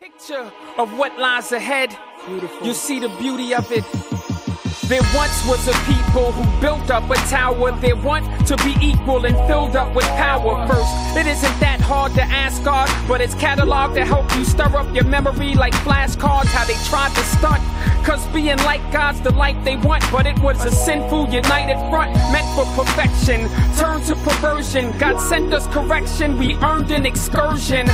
Picture of what lies ahead. You see the beauty of it. There once was a people who built up a tower. They want to be equal and filled up with power first. It isn't that hard to ask God, but it's catalog to help you stir up your memory like flashcards. How they tried to stunt. Cause being like God's the life they want, but it was a sinful united front meant for perfection. Turned to perversion. God sent us correction. We earned an excursion.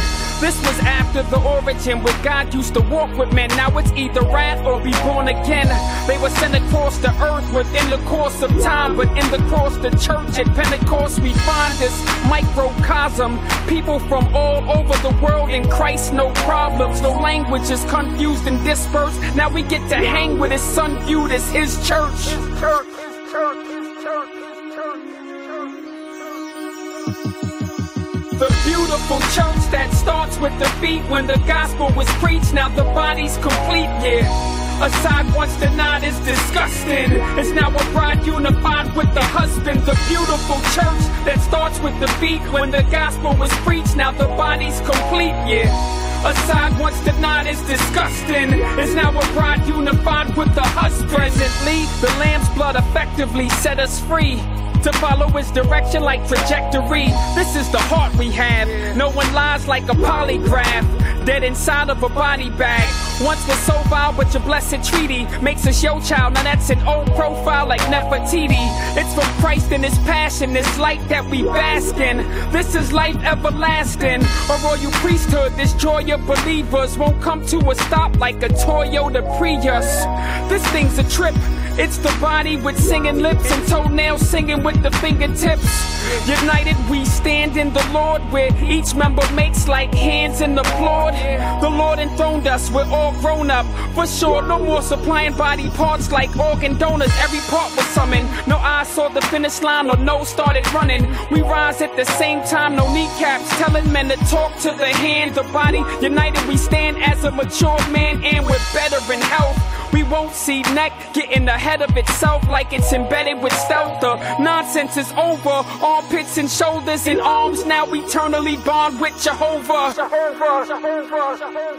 This was after the origin where God used to walk with men. Now it's either wrath or be born again. They were sent across the earth within the course of time, but in the course the church at Pentecost we find this microcosm. People from all over the world in Christ, no problems, no language is confused and dispersed. Now we get to hang with his son viewed as his church. His church, his church, his church, his church, his church. The beautiful church that starts with the feet when the gospel was preached. Now the body's complete, yeah. A side once denied is disgusting. It's now a bride unified with the husband. The beautiful church that starts with the feet when the gospel was preached. Now the body's complete, yeah. A side once denied is disgusting. Is now a bride unified with the husband. Presently, the lamb's blood effectively set us free to follow his direction like trajectory. This is the heart we have. No one lies like a polygraph. Dead inside of a body bag. Once was so vile, but your blessed treaty makes us your child. Now that's an old profile like Nefertiti. It's from Christ and his passion, this light that we bask in. This is life everlasting. A royal priesthood, this joy of believers won't come to a stop like a Toyota Prius. This thing's a trip. It's the body with singing lips and toenails singing with the fingertips. United we stand in the Lord where each member makes like hands in the applaud. The Lord enthroned us, we're all grown up. For sure, no more supplying body parts like organ donors. Every part was summoned. No eyes saw the finish line or nose started running. We rise at the same time, no kneecaps. Telling men to talk to the hand, the body. United we stand as a mature man and we're better in health. We won't see neck getting ahead of itself like it's embedded with stealth. The nonsense is over. Armpits and shoulders and arms now eternally bond with Jehovah. Jehovah, Jehovah, Jehovah,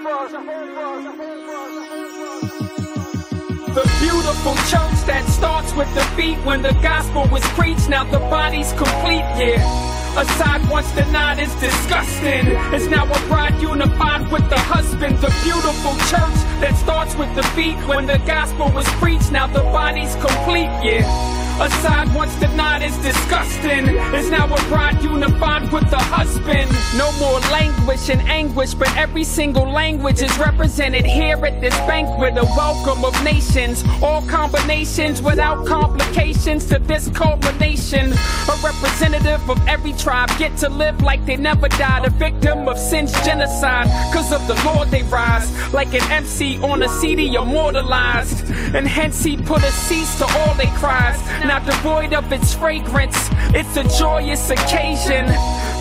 the beautiful church that starts with the feet when the gospel was preached. Now the body's complete, yeah. A side once denied is disgusting. It's now a bride unified with the husband. The beautiful church that starts with the feet when the gospel was preached. Now the body's complete, yeah. A side once denied is disgusting. Is now a bride unified with the husband. No more languish and anguish, but every single language is represented here at this banquet. A welcome of nations, all combinations without complications to this culmination. A representative of every tribe get to live like they never died. A victim of sin's genocide. Cause of the Lord they rise. Like an MC on a CD immortalized. And hence he put a cease to all their cries not devoid of its fragrance. It's a joyous occasion.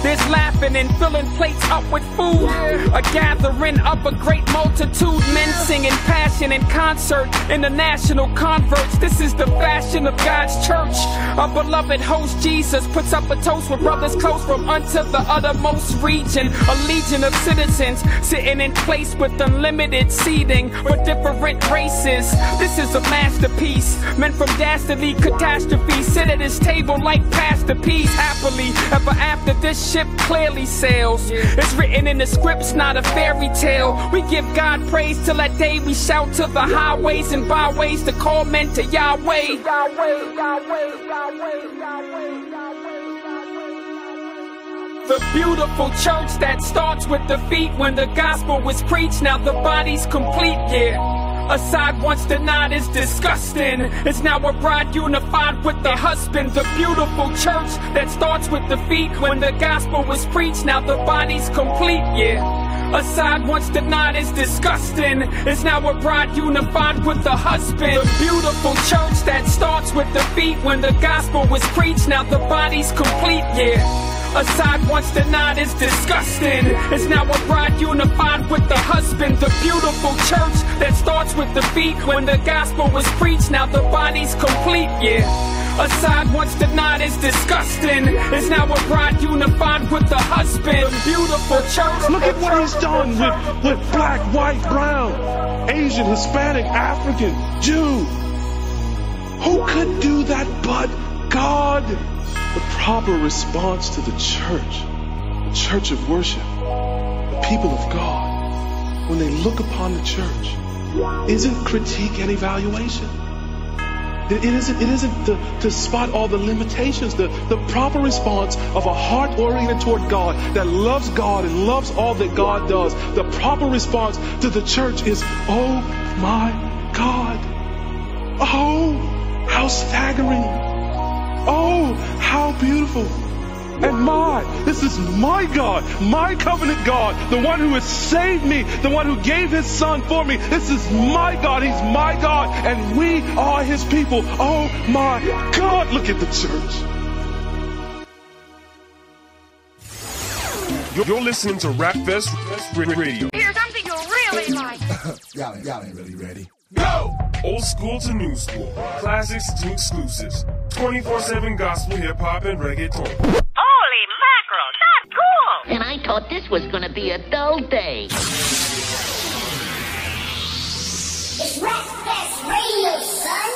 There's laughing and filling plates up with food. A gathering of a great multitude. Men singing passion in concert. International converts. This is the fashion of God's church. Our beloved host Jesus puts up a toast with brothers close from unto the uttermost region. A legion of citizens sitting in place with unlimited seating for different races. This is a masterpiece. Men from dastardly catastrophe sit at his table like Pastor Peace happily. Ever after this ship clearly sails. It's written in the scripts, not a fairy tale. We give God praise till that day we shout to the highways and byways to call men to Yahweh. Yahweh, Yahweh, Yahweh, The beautiful church that starts with the feet when the gospel was preached. Now the body's complete, yeah. A side once denied is disgusting. It's now a bride unified with the husband. The beautiful church that starts with the feet when the gospel was preached. Now the body's complete, yeah. A side once denied is disgusting. It's now a bride unified with the husband. The beautiful church that starts with the feet when the gospel was preached. Now the body's complete, yeah. A side once denied is disgusting. It's now a bride unified with the husband. The beautiful church that starts with the feet. When the gospel was preached, now the body's complete, yeah. A side once denied is disgusting. It's now a bride unified with the husband. The Beautiful church. Look at what he's done with, with black, white, brown, Asian, Hispanic, African, Jew. Who could do that but God? The proper response to the church, the church of worship, the people of God, when they look upon the church, isn't critique and evaluation. It isn't, it isn't to, to spot all the limitations. The, the proper response of a heart oriented toward God that loves God and loves all that God does. The proper response to the church is, oh my God. Oh, how staggering. Oh, how beautiful. And my, this is my God, my covenant God, the one who has saved me, the one who gave his son for me. This is my God, he's my God, and we are his people. Oh my God, look at the church. You're listening to Rap Fest Radio. Here's something you'll really like. y'all, y'all ain't really ready. Go! Old school to new school, classics to exclusives, 24-7 gospel, hip-hop, and reggaeton. Thought this was gonna be a dull day. It's Rap Fest Radio, son.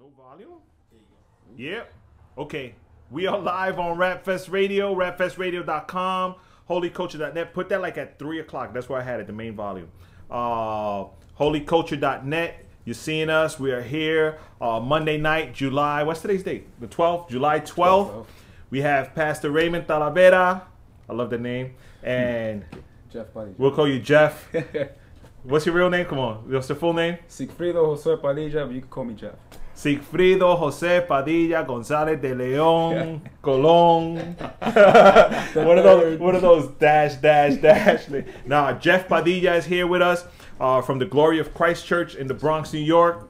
No volume? Yep. Okay. We are live on Rapfest Radio, rapfestradio.com, holyculture.net. Put that like at 3 o'clock. That's where I had it, the main volume. Uh, holyculture.net. You're seeing us. We are here uh, Monday night, July. What's today's date? The 12th? July 12th. We have Pastor Raymond Talavera. I love the name. And Jeff Buddy. we'll call you Jeff. What's your real name? Come on. What's your full name? Sigfrido Jose Padilla, but you can call me Jeff. Sigfrido Jose Padilla González de León Colón. what are those, What are those dash dash dash. Now Jeff Padilla is here with us uh, from the Glory of Christ Church in the Bronx, New York.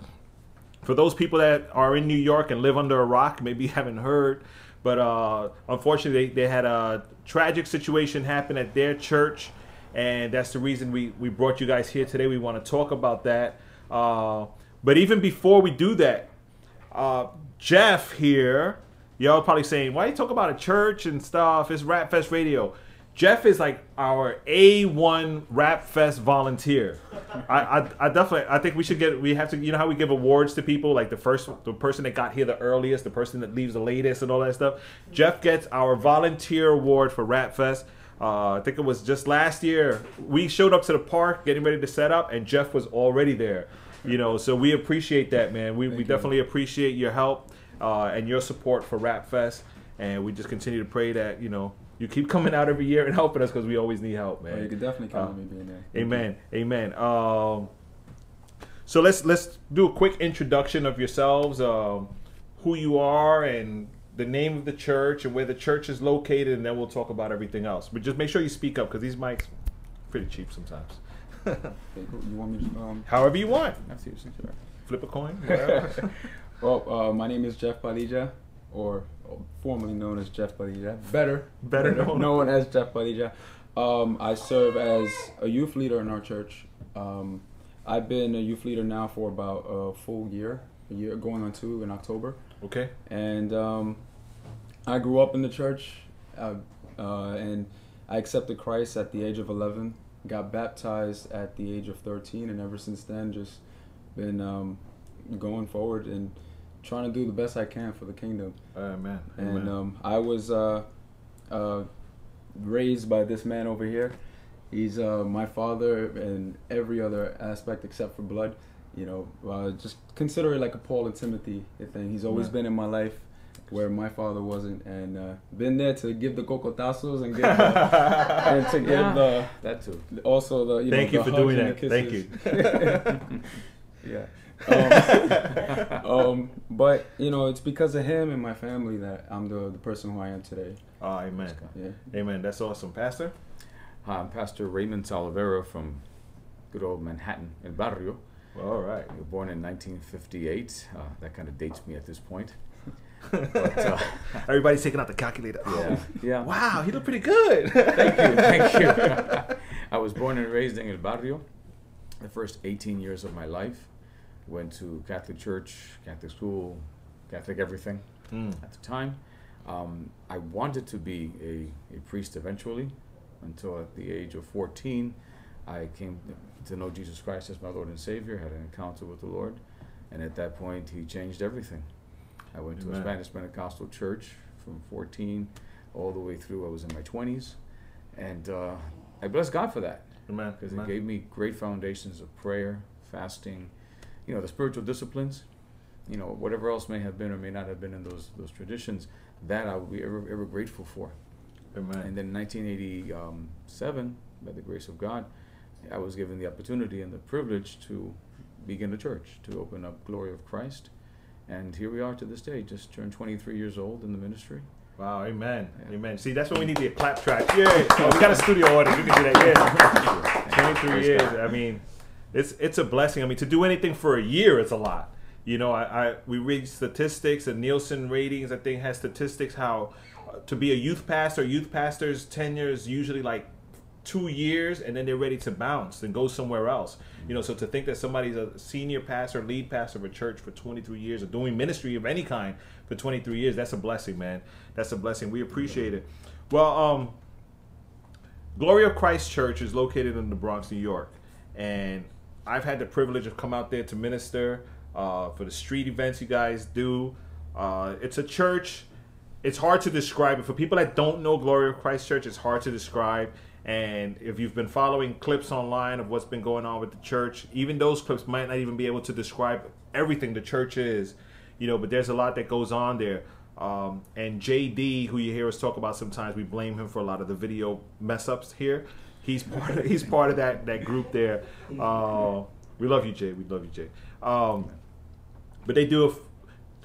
For those people that are in New York and live under a rock, maybe you haven't heard, but uh, unfortunately they, they had a tragic situation happen at their church, and that's the reason we we brought you guys here today. We want to talk about that. Uh, but even before we do that, uh, Jeff here, y'all probably saying, why you talk about a church and stuff? It's Rap Fest Radio. Jeff is like our A1 Rap Fest volunteer. I, I, I definitely, I think we should get, we have to, you know how we give awards to people, like the first, the person that got here the earliest, the person that leaves the latest and all that stuff. Jeff gets our volunteer award for Rap Fest. Uh, I think it was just last year. We showed up to the park getting ready to set up, and Jeff was already there. You know, so we appreciate that, man. We, we definitely appreciate your help uh, and your support for Rap Fest, and we just continue to pray that you know you keep coming out every year and helping us because we always need help, man. Oh, you can definitely count Uh, on me being there. Amen. Amen. Um, so let's let's do a quick introduction of yourselves, um, who you are, and the name of the church and where the church is located, and then we'll talk about everything else. But just make sure you speak up because these mics pretty cheap sometimes. Okay, cool. You want me to? Um, However you want. I see what Flip a coin. Well, uh, my name is Jeff Padilla, or formerly known as Jeff Padilla. Better, Better known. as Jeff Padilla. Um, I serve as a youth leader in our church. Um, I've been a youth leader now for about a full year, a year going on two in October. okay. and um, I grew up in the church, uh, uh, and I accepted Christ at the age of 11. Got baptized at the age of 13, and ever since then, just been um, going forward and trying to do the best I can for the kingdom. Amen. And Amen. um, I was uh, uh, raised by this man over here. He's uh, my father in every other aspect except for blood. You know, uh, just consider it like a Paul and Timothy thing. He's always Right. been in my life where my father wasn't, and uh, been there to give the cocotazos and give the, and to give the That too. also the you Thank know, you the for doing that. the Thank you. yeah. Um, um, but you know, it's because of him and my family that I'm the the person who I am today. Ah, amen. Yeah. Amen. That's awesome, Pastor. Hi, I'm Pastor Raymond Talavera from good old Manhattan, El Barrio. All right. I were born in 1958. Uh, that kind of dates me at this point. But, uh, Everybody's taking out the calculator. yeah, yeah. Wow, he looked pretty good. Thank you, thank you. I was born and raised in El Barrio. The first 18 years of my life, went to Catholic church, Catholic school, Catholic everything at the time. Um, I wanted to be a, a priest eventually, until at the age of 14, I came to know Jesus Christ as my Lord and Savior, had an encounter with the Lord, and at that point, He changed everything. I went to a Amen. Spanish Pentecostal church from 14 all the way through. I was in my 20s, and uh, I bless God for that Amen. because it gave me great foundations of prayer, fasting, you know, the spiritual disciplines, you know, whatever else may have been or may not have been in those those traditions. That I will be ever ever grateful for. Amen. And then in 1987, by the grace of God, I was given the opportunity and the privilege to begin a church, to open up Glory of Christ. And here we are to this day, just turned 23 years old in the ministry. Wow, amen. Yeah. Amen. See, that's when we need the clap track. Yeah. Oh, we got a studio audience. We can do that. Yeah. 23 years. I mean, it's it's a blessing. I mean, to do anything for a year, is a lot. You know, I, I we read statistics and Nielsen ratings. I think has statistics how uh, to be a youth pastor, youth pastors tenure is usually like two years, and then they're ready to bounce and go somewhere else. You know, so to think that somebody's a senior pastor, lead pastor of a church for 23 years, or doing ministry of any kind for 23 years, that's a blessing, man. That's a blessing. We appreciate it. Well, um, Glory of Christ Church is located in the Bronx, New York, and I've had the privilege of come out there to minister uh, for the street events you guys do. Uh, it's a church. It's hard to describe it for people that don't know Glory of Christ Church. It's hard to describe. And if you've been following clips online of what's been going on with the church, even those clips might not even be able to describe everything the church is, you know. But there's a lot that goes on there. Um, and JD, who you hear us talk about sometimes, we blame him for a lot of the video mess ups here. He's part of, he's part of that that group there. Uh, we love you, Jay. We love you, Jay. Um, but they do a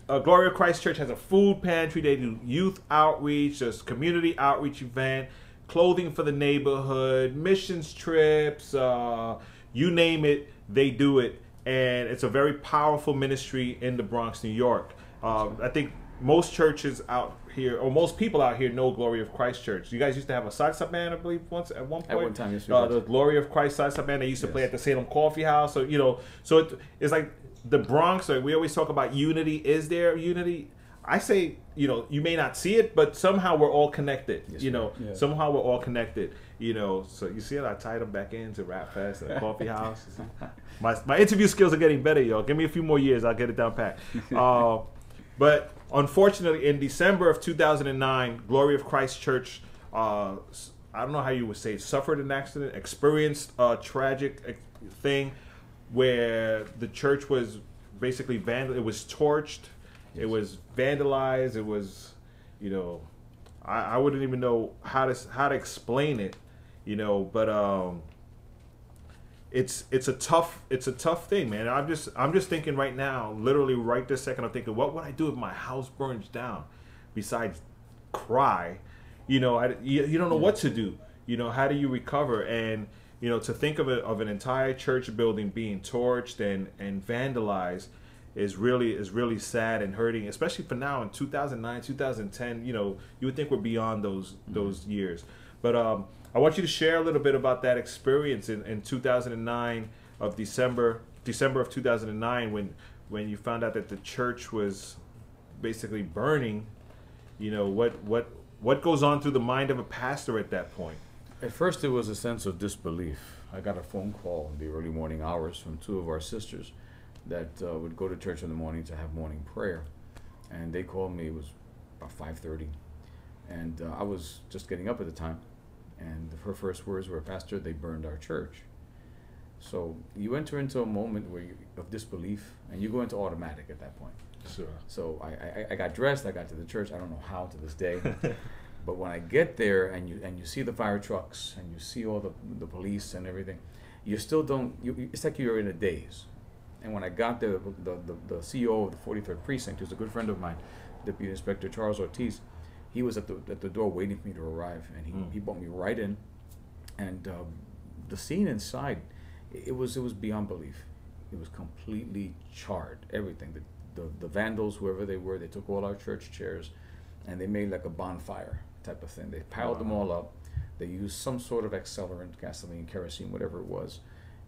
uh, Glory of Christ Church has a food pantry. They do youth outreach, there's community outreach event, clothing for the neighborhood, missions trips, uh, you name it, they do it. And it's a very powerful ministry in the Bronx, New York. Um, I think most churches out here, or most people out here, know Glory of Christ Church. You guys used to have a salsa band, I believe, once at one point. At one time, yes, Uh, the Glory of Christ salsa band. They used to play at the Salem Coffee House. So you know, so it, it's like the Bronx. Like we always talk about unity. Is there unity? I say, you know, you may not see it, but somehow we're all connected. Yes, you know. Yeah. somehow we're all connected. You know, so you see it. I tied them back into Rap Fest and Coffee House. my my interview skills are getting better, y'all. Give me a few more years, I'll get it down pat. Uh, but unfortunately, in December of 2009, Glory of Christ Church, uh, I don't know how you would say, suffered an accident, experienced a tragic thing where the church was basically vandal. It was torched, it was vandalized, it was, you know, I, I wouldn't even know how to how to explain it, you know, but um it's it's a tough it's a tough thing, man. I'm just I'm just thinking right now, literally right this second, I'm thinking, what would I do if my house burns down? Besides cry, you know, I, you, you don't know what to do. You know, how do you recover? And you know, to think of it of an entire church building being torched and and vandalized is really is really sad and hurting, especially for now in 2009, 2010. You know, you would think we're beyond those those years, but um, I want you to share a little bit about that experience in, in 2009 of December December of 2009 when when you found out that the church was basically burning. You know what what what goes on through the mind of a pastor at that point? At first, it was a sense of disbelief. I got a phone call in the early morning hours from two of our sisters that uh, would go to church in the morning to have morning prayer, and they called me. It was about five thirty, and uh, I was just getting up at the time, and her first words were, "Pastor, they burned our church." So you enter into a moment where you, of disbelief, and you go into automatic at that point. Sure. So I, I, I got dressed. I got to the church. I don't know how to this day, but when I get there and you and you see the fire trucks and you see all the the police and everything, you still don't. You, you- it's like you're in a daze. And when I got there, the, the, the CEO of the 43rd precinct, who's a good friend of mine, Deputy Inspector Charles Ortiz, he was at the at the door waiting for me to arrive, and he, he brought me right in. And um, the scene inside, it it was it was beyond belief. It was completely charred. Everything. The, the the vandals, whoever they were, they took all our church chairs, and they made like a bonfire type of thing. They piled them all up. They used some sort of accelerant, gasoline, kerosene, whatever it was,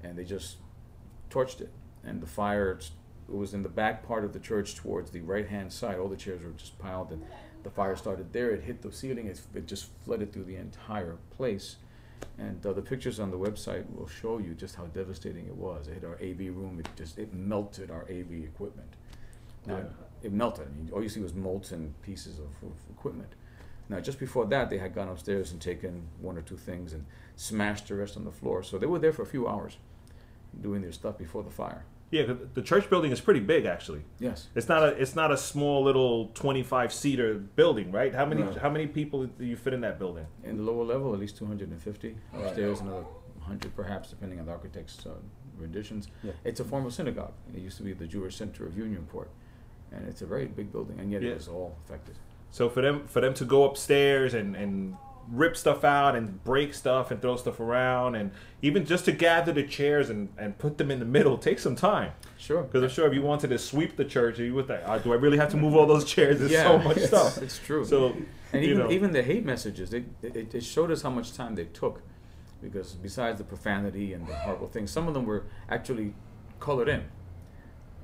and they just torched it. And the fire was in the back part of the church towards the right hand side. All the chairs were just piled, and the fire started there. It hit the ceiling. It, it just flooded through the entire place. And uh, the pictures on the website will show you just how devastating it was. It hit our AV room. It just it melted our AV equipment. Now Yeah. it melted. I mean, all you see was molten pieces of, of equipment. Now, just before that, they had gone upstairs and taken one or two things and smashed the rest on the floor. So they were there for a few hours doing their stuff before the fire. Yeah, the church building is pretty big actually. Yes. It's not a it's not a small little 25 seater building, right? How many No. how many people do you fit in that building? In the lower level, at least 250. Upstairs, another 100 perhaps, depending on the architect's uh, renditions. Yeah. It's a former synagogue. It used to be the Jewish Center of Unionport. And it's a very big building, and yet Yeah. it was all affected. So for them for them to go upstairs and and rip stuff out and break stuff and throw stuff around and even just to gather the chairs and, and put them in the middle takes some time. Sure. Because I'm sure if you wanted to sweep the church, you would think, "Ah, do I really have to move all those chairs? There's so much it's, stuff. It's true. So and even know. even the hate messages, they, it, it showed us how much time they took, because besides the profanity and the horrible things, some of them were actually colored in.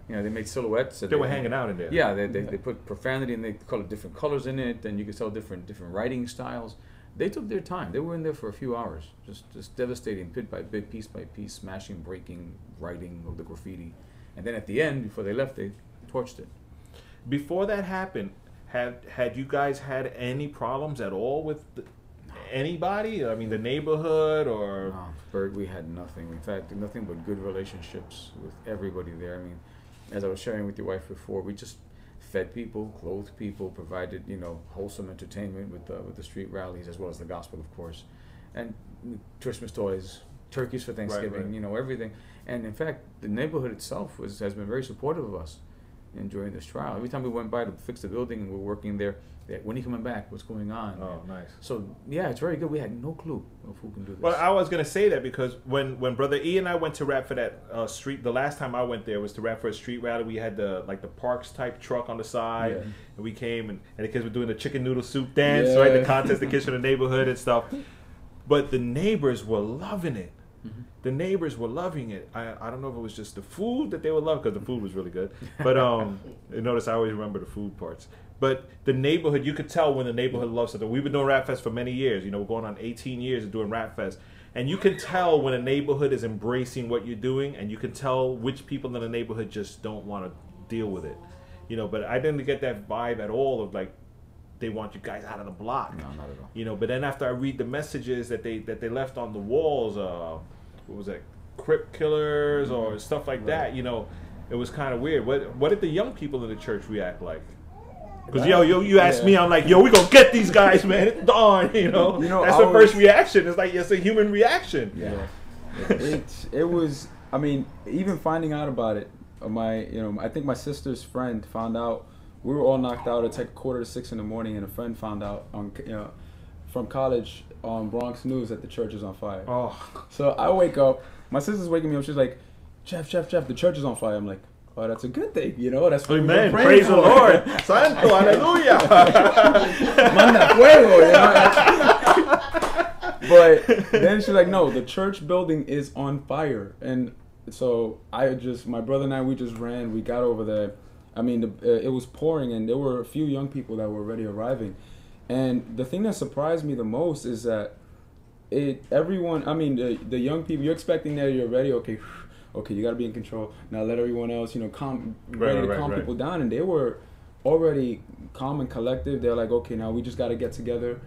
You know, they made silhouettes. and They were hanging out in there. Yeah, they, they, they put profanity and they colored different colors in it, and you could tell different different writing styles. They took their time. They were in there for a few hours, just just devastating, bit by bit, piece by piece, smashing, breaking, writing of the graffiti, and then at the end, before they left, they torched it. before that happened, had had you guys had any problems at all with the, anybody? I mean, the neighborhood or No, Berg, we had nothing. In fact, nothing but good relationships with everybody there. I mean, as I was sharing with your wife before, we just fed people, clothed people, provided you know wholesome entertainment with the with the street rallies as well as the gospel, of course, and Christmas toys, turkeys for Thanksgiving, right. you know everything. And in fact, the neighborhood itself was has been very supportive of us in during this trial. Every time we went by to fix the building and we're working there, they, when are you coming back? What's going on? Oh, nice. So yeah, it's very good. We had no clue of who can do this. Well, I was gonna say that because when when brother E and I went to rap for that uh, street, the last time I went there was to rap for a street rally. We had the like the Parks type truck on the side, Yeah. and we came and, and the kids were doing the chicken noodle soup dance, right? The Yeah. contest, the kids from the neighborhood and stuff. But the neighbors were loving it. Mm-hmm. The neighbors were loving it. I, I don't know if it was just the food that they were loving because the food was really good. But um, you notice I always remember the food parts. But the neighborhood, you could tell when the neighborhood loves something. We've been doing Rap Fest for many years. You know, we're going on 18 years of doing Rap Fest. And you can tell when a neighborhood is embracing what you're doing, and you can tell which people in the neighborhood just don't want to deal with it. You know, but I didn't get that vibe at all of like they want you guys out of the block. No, not at all. You know, but then after I read the messages that they that they left on the walls, uh, what was that, Crip killers or stuff like that. You know, it was kind of weird. What what did the young people in the church react like? Because yo, yo, you asked me, I'm like, yo, we gonna get these guys, man. It's dawn, you know. You know, That's I the first reaction. It's like it's a human reaction. Yeah. it it was. I mean, even finding out about it, uh, my you know, I think my sister's friend found out. We were all knocked out. It's like quarter to six in the morning, and a friend found out on you know, from college on Bronx News that the church is on fire. Oh, So I wake up. My sister's waking me up. She's like, "Jeff, Jeff, Jeff, the church is on fire." I'm like, "Oh, that's a good thing, you know. That's what amen. praying Praise the for." Lord. Santo, hallelujah. Manda fuego, you know? but then she's like, no, the church building is on fire. And so I just, my brother and I, we just ran. We got over there. I mean, the, uh, it was pouring, and there were a few young people that were already arriving. And the thing that surprised me the most is that it everyone i mean the, the young people you're expecting that you're ready okay okay you got to be in control now let everyone else you know calm Right, ready to right, calm right. people down and they were already calm and collective they're like okay now we just got to get together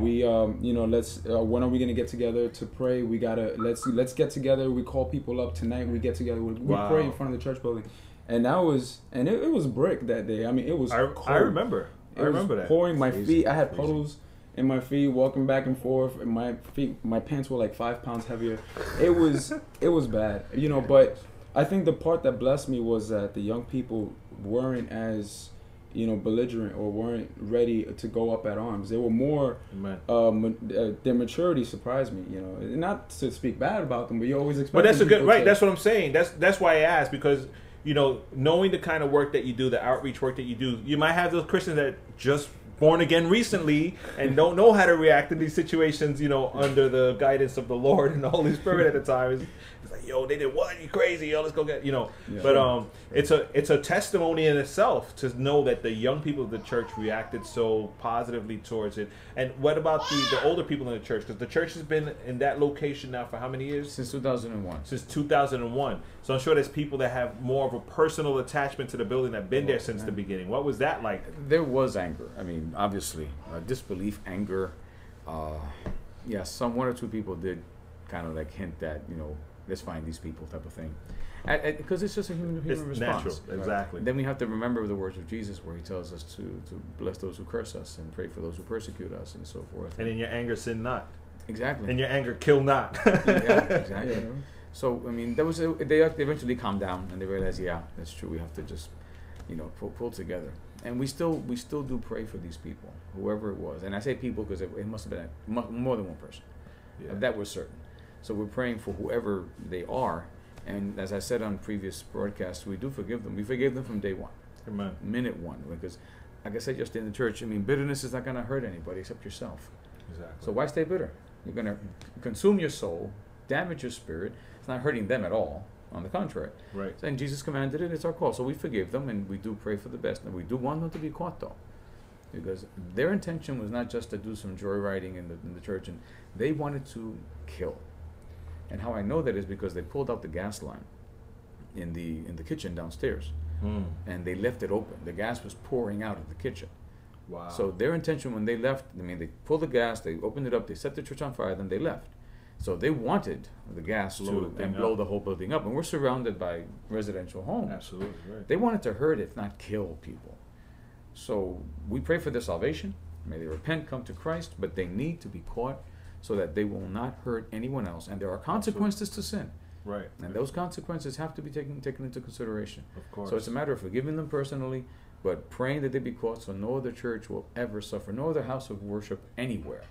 we um you know let's uh, when are we gonna get together to pray we gotta let's let's get together we call people up tonight we get together we, we Wow. pray in front of the church building and that was and it, it was brick that day i mean it was I. I remember. I remember that. pouring my Crazy, feet. I had crazy. In my feet, walking back and forth. And my feet, my pants were like five pounds heavier. It was, it was bad, you know. But I think the part that blessed me was that the young people weren't as you know, belligerent or weren't ready to go up at arms. They were more. Uh, their maturity surprised me. You know, not to speak bad about them, but you always expect. But that's a good right. to- That's what I'm saying. That's that's why I asked because you know knowing the kind of work that you do, the outreach work that you do, you might have those Christians that just born again recently and don't know how to react in these situations. You know, under the guidance of the Lord and the Holy Spirit at the time. Like, yo, they did what? You crazy? Yo, let's go get you know. Yeah. But um, it's a it's a testimony in itself to know that the young people of the church reacted so positively towards it. And what about the the older people in the church? Because the church has been in that location now for how many years? Since 2001. since 2001. So I'm sure there's people that have more of a personal attachment to the building that have been there since the beginning. What was that like? There was anger. I mean, obviously, uh, disbelief, anger. Uh, yeah, some one or two people did kind of like hint that you know, let's find these people type of thing, because it's just a human human It's response. natural, exactly. Then we have to remember the words of Jesus, where He tells us to to bless those who curse us and pray for those who persecute us, and so forth. And in your anger, sin not. exactly. In your anger, kill not. yeah, exactly. Yeah. So I mean, that was a, they they eventually calmed down and they realized, yeah, that's true. We have to just, you know, pull, pull together. And we still we still do pray for these people, whoever it was. And I say people because it, it must have been a, more than one person. Yeah. That was certain. So we're praying for whoever they are. And as I said on previous broadcasts, we do forgive them. We forgive them from day one, Amen. minute one, because, like I said just in the church, I mean, bitterness is not going to hurt anybody except yourself. Exactly. So why stay bitter? You're going to consume your soul, damage your spirit. It's not hurting them at all. On the contrary. right. And Jesus commanded it. It's our call. So we forgive them and we do pray for the best. And we do want them to be caught though. Because their intention was not just to do some joyriding in the, in the church, and they wanted to kill. And how I know that is because they pulled out the gas line in the in the kitchen downstairs, Mm. and they left it open. The gas was pouring out of the kitchen. Wow. So their intention when they left, I mean, they pulled the gas, they opened it up, they set the church on fire, then they left. So they wanted the gas Blow to thing and blow up. the whole building up, and we're surrounded by residential homes. Absolutely right. They wanted to hurt, if not kill, people. So we pray for their salvation. May they repent, come to Christ, but they need to be caught so that they will not hurt anyone else. And there are consequences to sin, right. and those consequences have to be taken taken into consideration. Of course. So it's a matter of forgiving them personally, but praying that they be caught so no other church will ever suffer, no other house of worship anywhere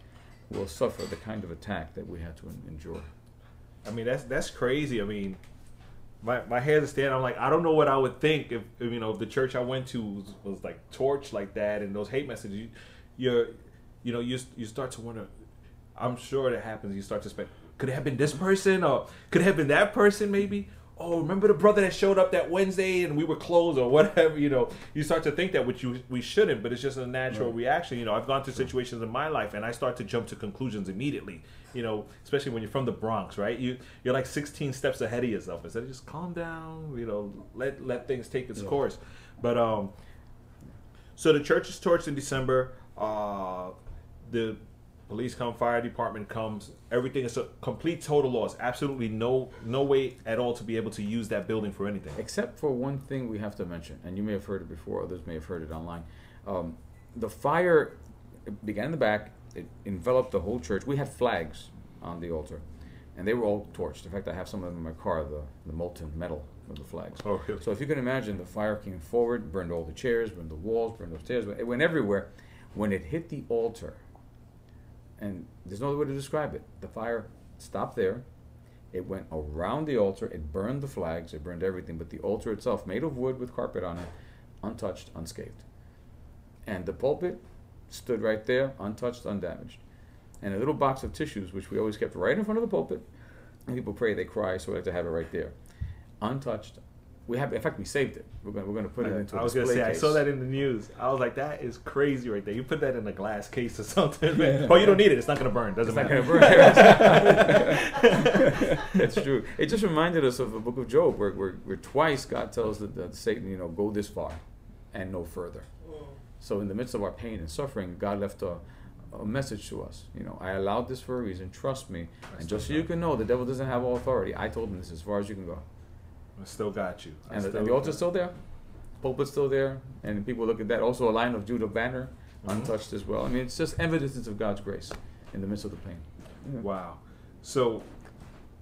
will suffer the kind of attack that we had to endure. I mean, that's that's crazy. I mean, my my hair's stand. I'm like, I don't know what I would think if, if you know if the church I went to was, was like torched like that and those hate messages. You, you're, you know, you you start to wonder. I'm sure that happens. You start to spend. Could it have been this person or could it have been that person? Maybe. Oh, remember the brother that showed up that Wednesday and we were closed or whatever. You know, you start to think that, which you we shouldn't, but it's just a natural reaction. You know, I've gone through situations in my life and I start to jump to conclusions immediately. You know, especially when you're from the Bronx, right? You you're like 16 steps ahead of yourself. Instead of just calm down, you know, let let things take its course. But um, so the church is torched in December. Uh, the police come, fire department comes. Everything is a complete total loss. Absolutely no no way at all to be able to use that building for anything. Except for one thing we have to mention, and you may have heard it before, others may have heard it online. Um, the fire began in the back, it enveloped the whole church. We had flags on the altar, and they were all torched. In fact, I have some of them in my car, the, the molten metal of the flags. Oh, really? So if you can imagine, the fire came forward, burned all the chairs, burned the walls, burned the stairs, it went everywhere. When it hit the altar, and there's no other way to describe it, the fire stopped there. It went around the altar. It burned the flags. It burned everything. But the altar itself, made of wood with carpet on it, untouched, unscathed. And the pulpit stood right there, untouched, undamaged. And a little box of tissues, which we always kept right in front of the pulpit. And people pray, they cry, so we like to have it right there, untouched. We have, in fact, we saved it. We're going, we're going to put it into. I a was gonna display say I saw that in the news. I was like, that is crazy right there. You put that in a glass case or something. man. oh, you don't need it. It's not gonna burn. Doesn't It's not matter. gonna burn. That's true. It just reminded us of the book of Job, where, where, where twice God tells that, that Satan, you know, go this far and no further. Mm. So in the midst of our pain and suffering, God left a, a message to us. You know, I allowed this for a reason. Trust me. and just so you can know, the devil doesn't have all authority. I told him this is as far as you can go. I still got you. I And the, still and the altar's still there. Pulpit's still there. And people look at that. Also a Lion of Judah banner, Mm-hmm. untouched as well. I mean, it's just evidence of God's grace in the midst of the pain. Wow. So,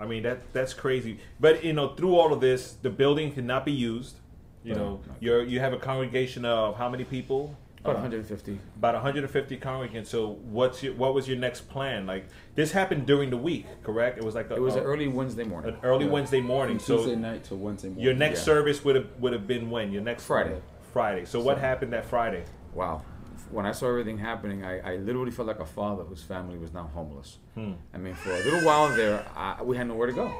I mean that that's crazy. But you know, through all of this, the building cannot be used. You No, know, no. you're you have a congregation of how many people? About Uh, 150. about 150 congregants. So what's your what was your next plan? Like this happened during the week, correct? It was like a, It was a- an early Wednesday morning. an early Yeah. Wednesday morning. From Tuesday night to Wednesday morning. your next Yeah. service would have would have been when your next Friday. Friday. So what happened that Friday? Wow. When I saw everything happening, I, I literally felt like a father whose family was now homeless. Hmm. I mean, for a little while there, I, we had nowhere to go.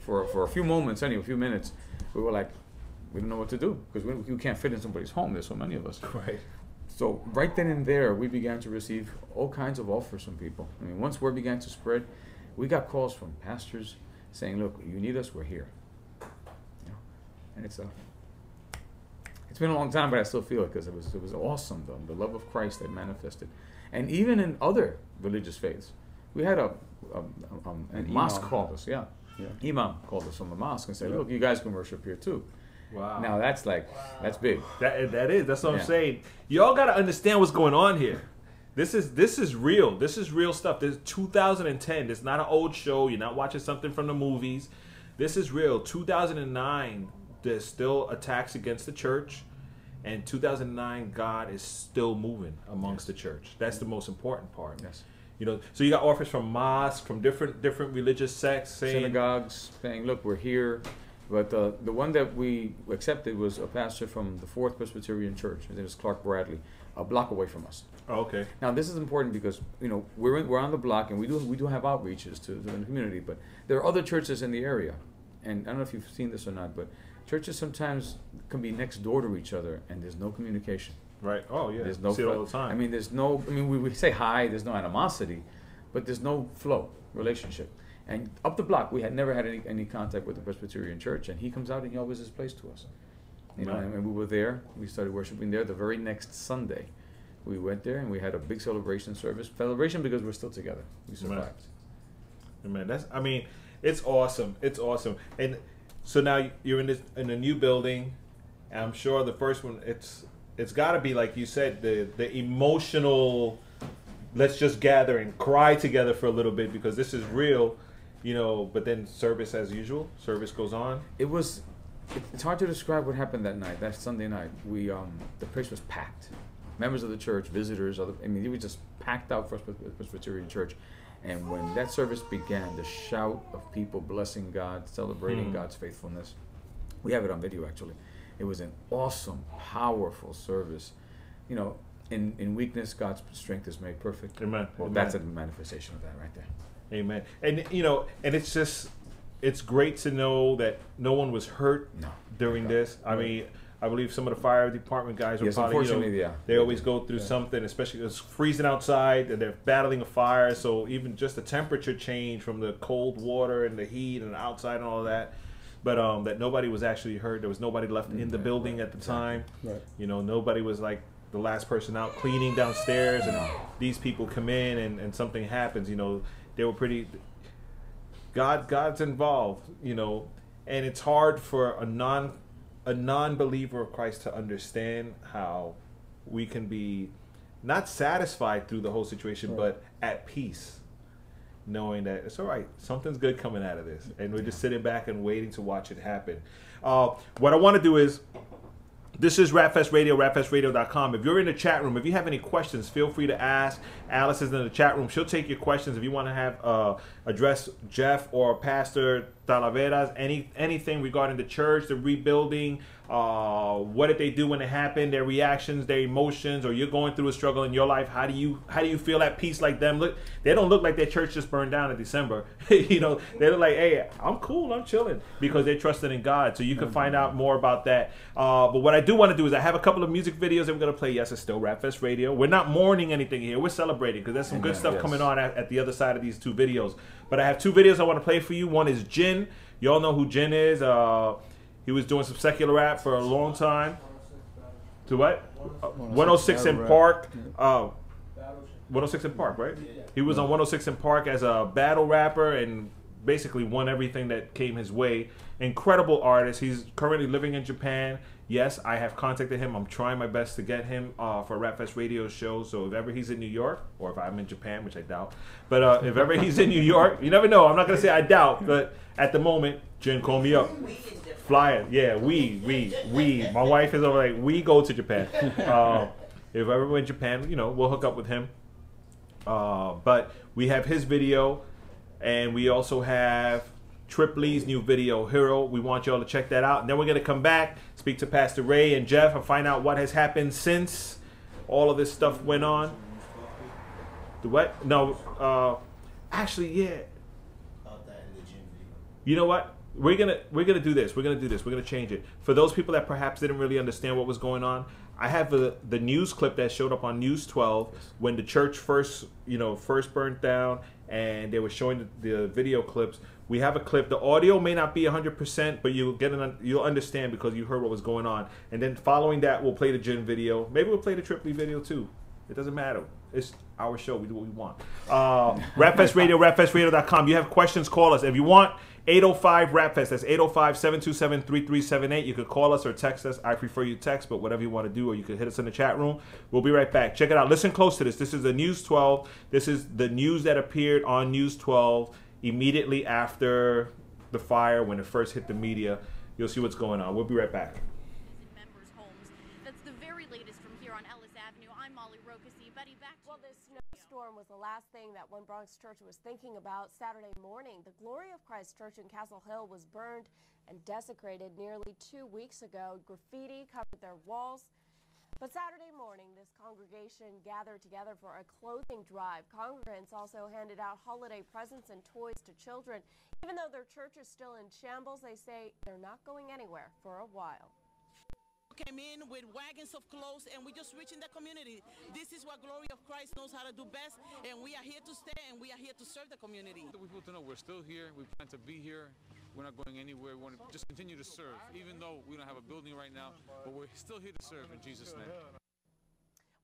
For, for a few moments, anyway, a few minutes, we were like, we don't know what to do because we, we can't fit in somebody's home. There's so many of us. Right. So right then and there, we began to receive all kinds of offers from people. I mean, once word began to spread, we got calls from pastors saying, "Look, you need us, we're here." You know, and it's a, it's been a long time, but I still feel it because it was it was awesome, though, the love of Christ that manifested, and even in other religious faiths, we had a, a, a um, An mosque called us, yeah. Yeah. Imam called us from the mosque and said, Yeah. "Look, you guys can worship here too." Wow. Now that's like that's big. That eh, that is. That's what Yeah. I'm saying. Y'all got to understand what's going on here. This is this is real. This is real stuff. This is 2010. This is not an old show. You're not watching something from the movies. This is real. 2009. There's still attacks against the church, and 2009 God is still moving amongst the church. That's the most important part. Yes. You know. So you got offers from mosques, from different different religious sects saying, synagogues saying, "Look, we're here." But uh, the one that we accepted was a pastor from the Fourth Presbyterian Church. His name is Clark Bradley, a block away from us. oh, "Okay, Now, this is important because you know we're in, we're on the block and we do we do have outreaches to, to the community, but there are other churches in the area, and I don't know if you've seen this or not, but churches sometimes can be next door to each other and there's no communication. right? Oh yeah, There's no see all the time. I mean, there's no. I mean, we, we say hi. There's no animosity, but there's no flow relationship. And up the block, we had never had any, any contact with the Presbyterian Church, and he comes out and he always is placed to us. You know, and, we were there. We started worshiping there. The very next Sunday, we went there and we had a big celebration service. Celebration because we're still together. We survived. Man, that's I mean, it's awesome. It's awesome. And so now you're in this in a new building. And I'm sure the first one it's it's got to be like you said the the emotional let's just gather and cry together for a little bit because this is real, you know, but then service as usual. Service goes on. It was. It's hard to describe what happened that night. That Sunday night, we um, the place was packed. Members of the church, visitors, other. I mean, it was just packed out for Pres- Presbyterian Church. And when that service began, the shout of people blessing God, celebrating Hmm. God's faithfulness. We have it on video actually. It was an awesome, powerful service. You know, in, in weakness, God's strength is made perfect. Amen. Well, Amen. that's a manifestation of that right there. Amen. And you know, and it's just it's great to know that no one was hurt No. during Thank this. I mean, I believe some of the fire department guys were Yes, probably, you know, unfortunately, yeah. they always go through something, especially it's freezing outside and they're battling a fire. So even just the temperature change from the cold water and the heat and outside and all of that. But um, that nobody was actually hurt. There was nobody left in the building right, at the time. Right. You know, nobody was like the last person out cleaning downstairs, and these people come in and, and something happens. You know, they were pretty. God, God's involved. You know, and it's hard for a non, a non-believer of Christ to understand how we can be not satisfied through the whole situation, but at peace knowing that it's all right. Something's good coming out of this, and we're just sitting back and waiting to watch it happen. Uh, what I want to do is. This is Rapfest Radio, rapfestradio.com. If you're in the chat room, if you have any questions, feel free to ask. Alice is in the chat room. She'll take your questions. If you want to have uh, address Jeff or Pastor Talaveras, any anything regarding the church, the rebuilding, uh, what did they do when it happened, their reactions, their emotions, or you're going through a struggle in your life, how do you how do you feel at peace like them? Look, they don't look like their church just burned down in December. you know, they look like, hey, I'm cool, I'm chilling because they're trusting in God. So you can find out more about that. Uh, but what I do want to do is I have a couple of music videos that we're gonna play. Yes, it's still Rapfest Radio. We're not mourning anything here. We're celebrating because there's some good stuff yes. coming on at, at the other side of these two videos. But I have two videos I want to play for you. One is Jin. You all know who Jin is. Uh, he was doing some secular rap for a long time. To what? Uh, 106 in. Park. Uh, 106 & Park, right? He was on 106 & Park as a battle rapper and basically won everything that came his way. Incredible artist. He's currently living in Japan. Yes, I have contacted him. I'm trying my best to get him uh, for Rapfest radio show. So if ever he's in New York, or if I'm in Japan, which I doubt, but uh, if ever he's in New York, you never know. I'm not gonna say I doubt, but at the moment, Jin, call me up. Fly it, yeah. We, we, we. My wife is over like we go to Japan. Um, if ever we're in Japan, you know, we'll hook up with him. Uh, but we have his video, and we also have Trip Lee's new video, Hero. We want y'all to check that out. And then we're going to come back, speak to Pastor Ray and Jeff, and find out what has happened since all of this stuff went on. The what? No, uh, actually, yeah. You know what? We're gonna we're gonna do this. We're gonna do this. We're gonna change it for those people that perhaps didn't really understand what was going on. I have the the news clip that showed up on News 12 when the church first you know first burnt down, and they were showing the, the video clips. We have a clip. The audio may not be 100%, but you'll get an you'll understand because you heard what was going on. And then following that, we'll play the Jin video. Maybe we'll play the Triple video too. It doesn't matter. It's our show. We do what we want. Uh, Rapfest Radio, rapfestradio.com. You have questions, call us. If you want, 805 Rapfest. That's 805 727 3378. You could call us or text us. I prefer you text, but whatever you want to do, or you could hit us in the chat room. We'll be right back. Check it out. Listen close to this. This is the News 12. This is the news that appeared on News 12 immediately after the fire when it first hit the media. You'll see what's going on. We'll be right back. members' homes. That's the very latest from here on Ellis Avenue. I'm Molly Rokasi. Betty, back to Well, this snowstorm was the last thing that One Bronx Church was thinking about Saturday morning. The Glory of Christ Church in Castle Hill was burned and desecrated nearly two weeks ago. Graffiti covered their walls. But Saturday morning, this congregation gathered together for a clothing drive. Congregants also handed out holiday presents and toys to children. Even though their church is still in shambles, they say they're not going anywhere for a while. Came in with wagons of clothes and we're just reaching the community. This is what Glory of Christ knows how to do best and we are here to stay and we are here to serve the community. We want to know we're still here. We plan to be here. We're not going anywhere. We want to just continue to serve, even though we don't have a building right now. But we're still here to serve in Jesus' name.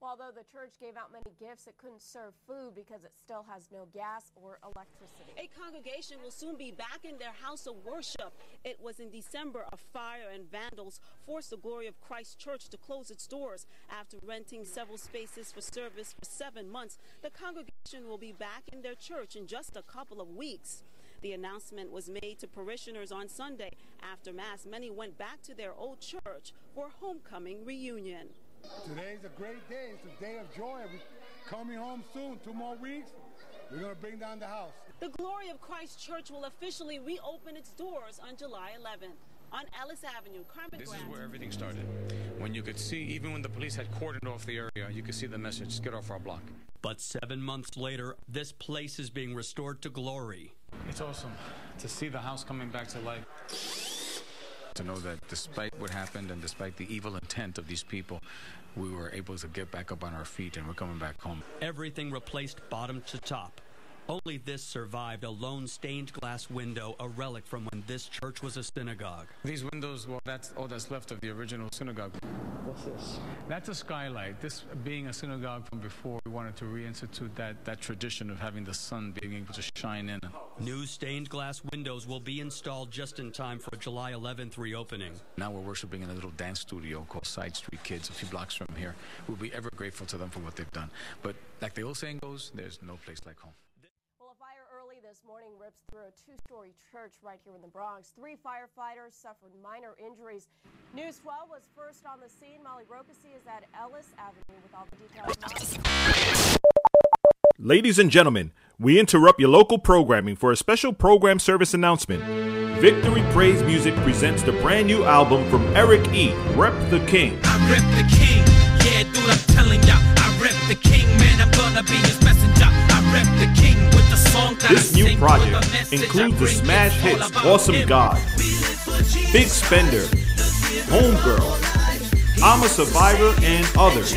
Well, Although the church gave out many gifts, it couldn't serve food because it still has no gas or electricity. A congregation will soon be back in their house of worship. It was in December a fire and vandals forced the Glory of Christ Church to close its doors after renting several spaces for service for seven months. The congregation will be back in their church in just a couple of weeks. The announcement was made to parishioners on Sunday. After Mass, many went back to their old church for homecoming reunion. Today's a great day. It's a day of joy. We're coming home soon. Two more weeks. We're going to bring down the house. The Glory of Christ Church will officially reopen its doors on July 11th. On Ellis Avenue, Carmen This is where everything started. When you could see, even when the police had cordoned off the area, you could see the message get off our block. But seven months later, this place is being restored to glory. It's awesome to see the house coming back to life. To know that despite what happened and despite the evil intent of these people, we were able to get back up on our feet and we're coming back home. Everything replaced bottom to top. Only this survived a lone stained glass window, a relic from when this church was a synagogue. These windows, well, that's all that's left of the original synagogue. What's this? That's a skylight. This being a synagogue from before, we wanted to reinstitute that, that tradition of having the sun being able to shine in. New stained glass windows will be installed just in time for July 11th reopening. Now we're worshiping in a little dance studio called Side Street Kids, a few blocks from here. We'll be ever grateful to them for what they've done. But like the old saying goes, there's no place like home. Well, a fire early this morning rips through a two story church right here in the Bronx. Three firefighters suffered minor injuries. News 12 was first on the scene. Molly Rokasi is at Ellis Avenue with all the details. Ladies and gentlemen, we interrupt your local programming for a special program service announcement. Victory Praise Music presents the brand new album from Eric E., Rep the King. I rep the king, yeah, dude, I'm telling ya. I rep the king, man, I'm gonna be his messenger. I rep the king with the song that This new project includes the smash It's hits Awesome. God, Big Spender, Homegirl, I'm a Survivor, and others.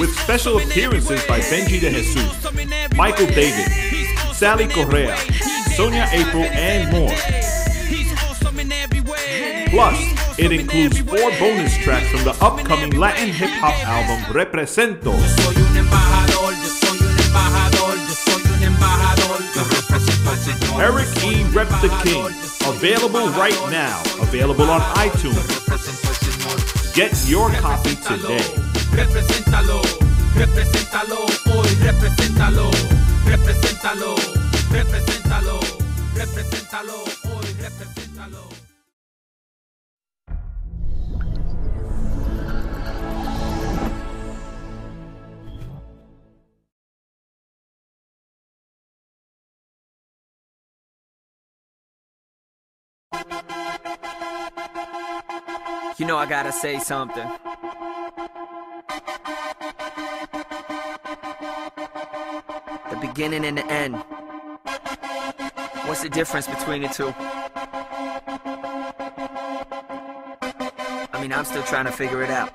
With special appearances by Benji de Jesus, Michael David, Sally Correa, Sonia April, and more. Plus, it includes four bonus tracks from the upcoming Latin hip hop album Represento. Eric E. Rep the King. Available right now. Available on iTunes. Get your copy today. Represéntalo, represéntalo, hoy represéntalo, represéntalo, represéntalo, represéntalo, hoy represéntalo. You know I gotta say something. The beginning and the end. What's the difference between the two? I mean, I'm still trying to figure it out.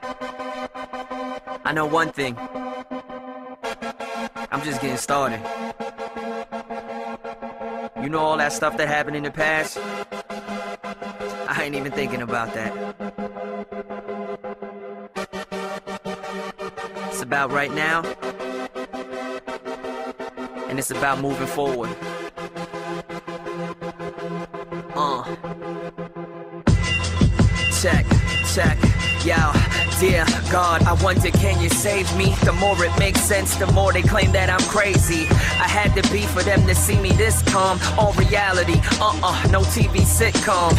I know one thing. I'm just getting started. You know all that stuff that happened in the past? I ain't even thinking about that. About right now, and it's about moving forward. Uh. Check, check, yo. Dear God, I wonder can you save me? The more it makes sense, the more they claim that I'm crazy. I had to be for them to see me this calm. All reality, uh-uh, no TV sitcom.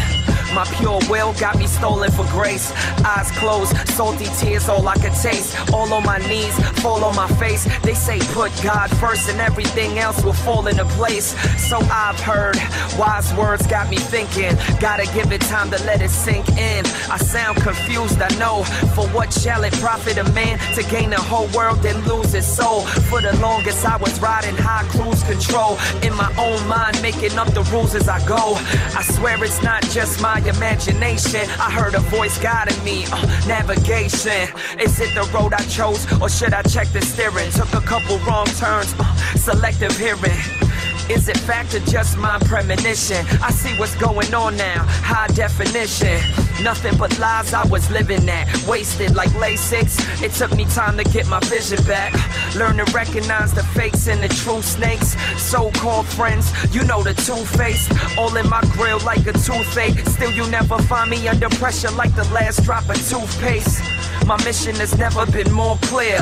My pure will got me stolen for grace. Eyes closed, salty tears, all I could taste. All on my knees, fall on my face. They say put God first and everything else will fall into place. So I've heard wise words got me thinking. Gotta give it time to let it sink in. I sound confused, I know. For what shall it profit a man to gain the whole world and lose his soul? For the longest I was riding high cruise control in my own mind, making up the rules as I go. I swear it's not just my imagination. I heard a voice guiding me. Uh, navigation. Is it the road I chose, or should I check the steering? Took a couple wrong turns. Uh, selective hearing. Is it fact or just my premonition? I see what's going on now, high definition. Nothing but lies I was living at, wasted like LASIK. It took me time to get my vision back. Learn to recognize the fakes and the true snakes. So called friends, you know the two face. All in my grill like a toothache. Still, you never find me under pressure like the last drop of toothpaste. My mission has never been more clear.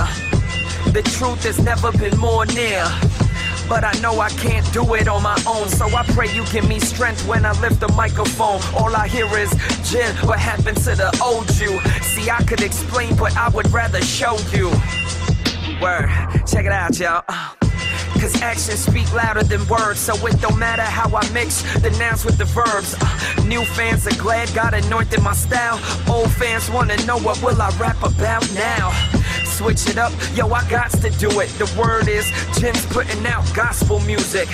The truth has never been more near. But I know I can't do it on my own. So I pray you give me strength when I lift the microphone. All I hear is, Jin, what happened to the old you? See, I could explain, but I would rather show you. Word, check it out, y'all. Uh. Cause actions speak louder than words, so it don't matter how I mix the nouns with the verbs. Uh, new fans are glad God anointed my style. Old fans wanna know what will I rap about now. Switch it up, yo, I got to do it. The word is Jin's putting out gospel music.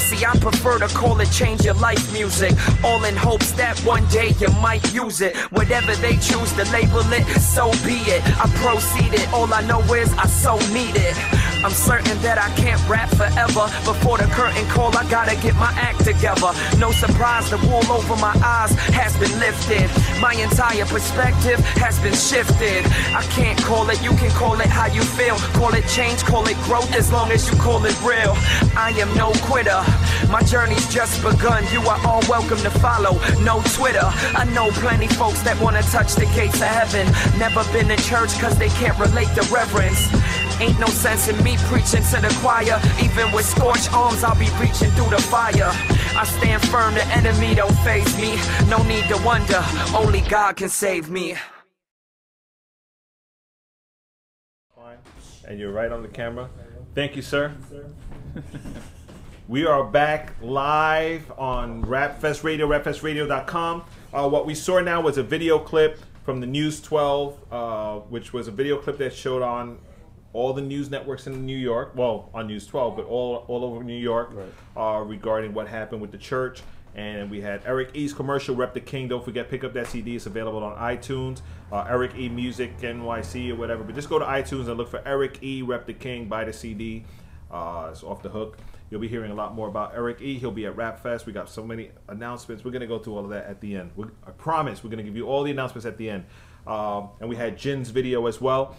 See, I prefer to call it change your life music. All in hopes that one day you might use it. Whatever they choose to label it, so be it. I proceeded, all I know is I so need it. I'm certain that I can't rap forever. Before the curtain call, I gotta get my act together. No surprise, the wool over my eyes has been lifted. My entire perspective has been shifted. I can't call it, you can call it how you feel. Call it change, call it growth, as long as you call it real. I am no quitter. My journey's just begun. You are all welcome to follow. No Twitter. I know plenty folks that wanna touch the gates of heaven. Never been in church cause they can't relate the reverence. Ain't no sense in me preaching to the choir. Even with scorched arms, I'll be reaching through the fire. I stand firm, the enemy don't faze me. No need to wonder, only God can save me. And you're right on the camera. Thank you, sir. we are back live on Rapfest Radio, rapfestradio.com. Uh, what we saw now was a video clip from the News 12, uh, which was a video clip that showed on all the news networks in New York, well, on News 12, but all, all over New York uh, regarding what happened with the church. And we had Eric E's commercial, Rep the King. Don't forget, pick up that CD. It's available on iTunes, uh, Eric E Music NYC or whatever. But just go to iTunes and look for Eric E, Rep the King, buy the CD. Uh, it's off the hook. You'll be hearing a lot more about Eric E. He'll be at Rap Fest. We got so many announcements. We're going to go through all of that at the end. we I promise we're going to give you all the announcements at the end. Um, and we had Jin's video as well.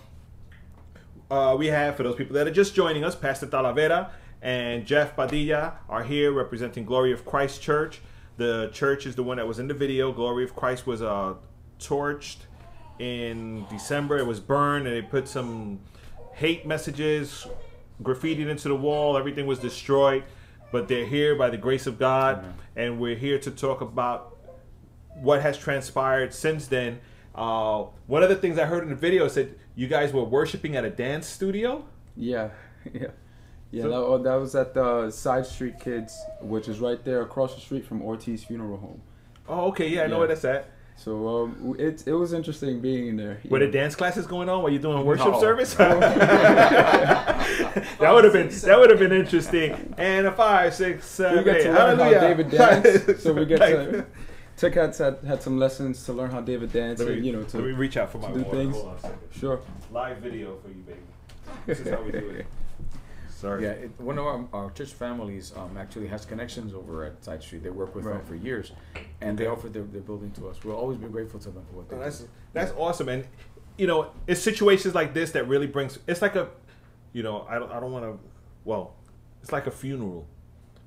Uh, we have, for those people that are just joining us, Pastor Talavera and Jeff Padilla are here representing Glory of Christ Church. The church is the one that was in the video. Glory of Christ was uh, torched in December. It was burned, and they put some hate messages, graffitied into the wall. Everything was destroyed. But they're here by the grace of God, and we're here to talk about what has transpired since then. Uh, one of the things I heard in the video said you guys were worshiping at a dance studio. Yeah, yeah, yeah. So- that, oh, that was at the Side Street Kids, which is right there across the street from Ortiz Funeral Home. Oh, okay, yeah, I know where that's at. So um, it it was interesting being in there. Were the dance classes going on while you're doing worship No. service? that would have been that would have been interesting. And a five, six, seven, we get eight. to learn how Hallelujah. David danced, so we get to. Tech had, had had some lessons to learn how David danced, Let me- and you know to let me reach out for to my do water. things. Hold on a second. Sure. Live video for you, baby. This is how we do it. Sorry. Yeah, it, one of our, our church families um, actually has connections over at Side Street. They work with them for years, and they offered their, their building to us. We'll always be grateful to them for what they Oh, do. that's that's awesome, and you know, it's situations like this that really brings. It's like a, you know, I don't I don't want to. Well, it's like a funeral.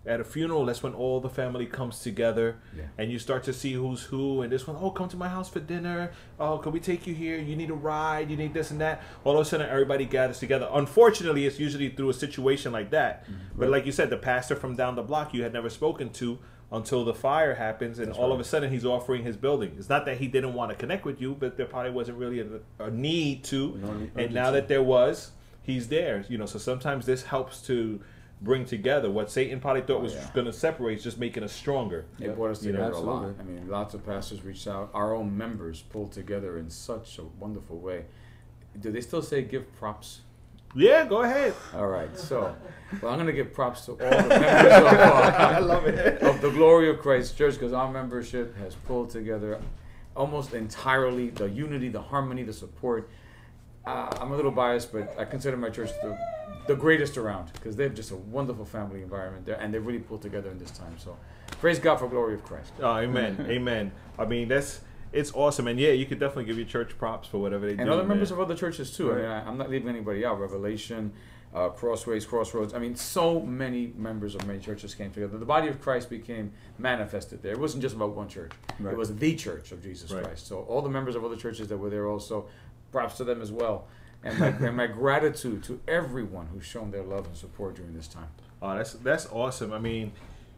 At a funeral, that's when all the family comes together, Yeah. and you start to see who's who. And this one, oh, come to my house for dinner. Oh, can we take you here? You need a ride. You need this and that. All of a sudden, everybody gathers together. Unfortunately, it's usually through a situation like that. But like you said, the pastor from down the block you had never spoken to until the fire happens, and That's all of a sudden he's offering his building. It's not that he didn't want to connect with you, but there probably wasn't really a, a need to. and now that there was, he's there. You know, so sometimes this helps to bring together what Satan probably thought was yeah. going to separate, is just making us stronger. It brought us You know? together a lot. I mean, lots of pastors reached out. Our own members pulled together in such a wonderful way. Do they still say give props? Yeah, go ahead. All right, so well, I'm going to give props to all the members of, I love it. of the Glory of Christ Church because our membership has pulled together almost entirely the unity, the harmony, the support. Uh, I'm a little biased, but I consider my church the, the greatest around because they have just a wonderful family environment there, and they really pulled together in this time. So, praise God for Glory of Christ. Oh, amen, amen. I mean, that's it's awesome, and yeah, you could definitely give your church props for whatever they do. and other members of other churches too. I mean, I, I'm not leaving anybody out. Revelation, uh, Crossways, Crossroads. I mean, so many members of many churches came together. The body of Christ became manifested there. It wasn't just about one church. Right. It was the church of Jesus Right. Christ. So all the members of other churches that were there also, props to them as well. And my, and my gratitude to everyone who's shown their love and support during this time. Oh, that's that's awesome. I mean,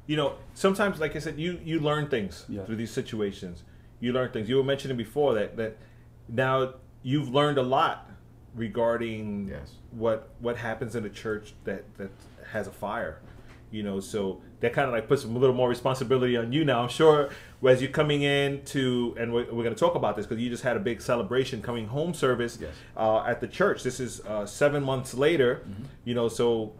you know, sometimes, like I said, you you learn things Yeah. through these situations. You learn things. You were mentioning before that that now you've learned a lot regarding Yes. what what happens in a church that that has a fire. You know, so that kind of like puts a little more responsibility on you now. I'm sure as you're coming in to, and we're, we're going to talk about this because you just had a big celebration coming home service Yes. uh, at the church. This is uh, seven months later, Mm-hmm. you know, so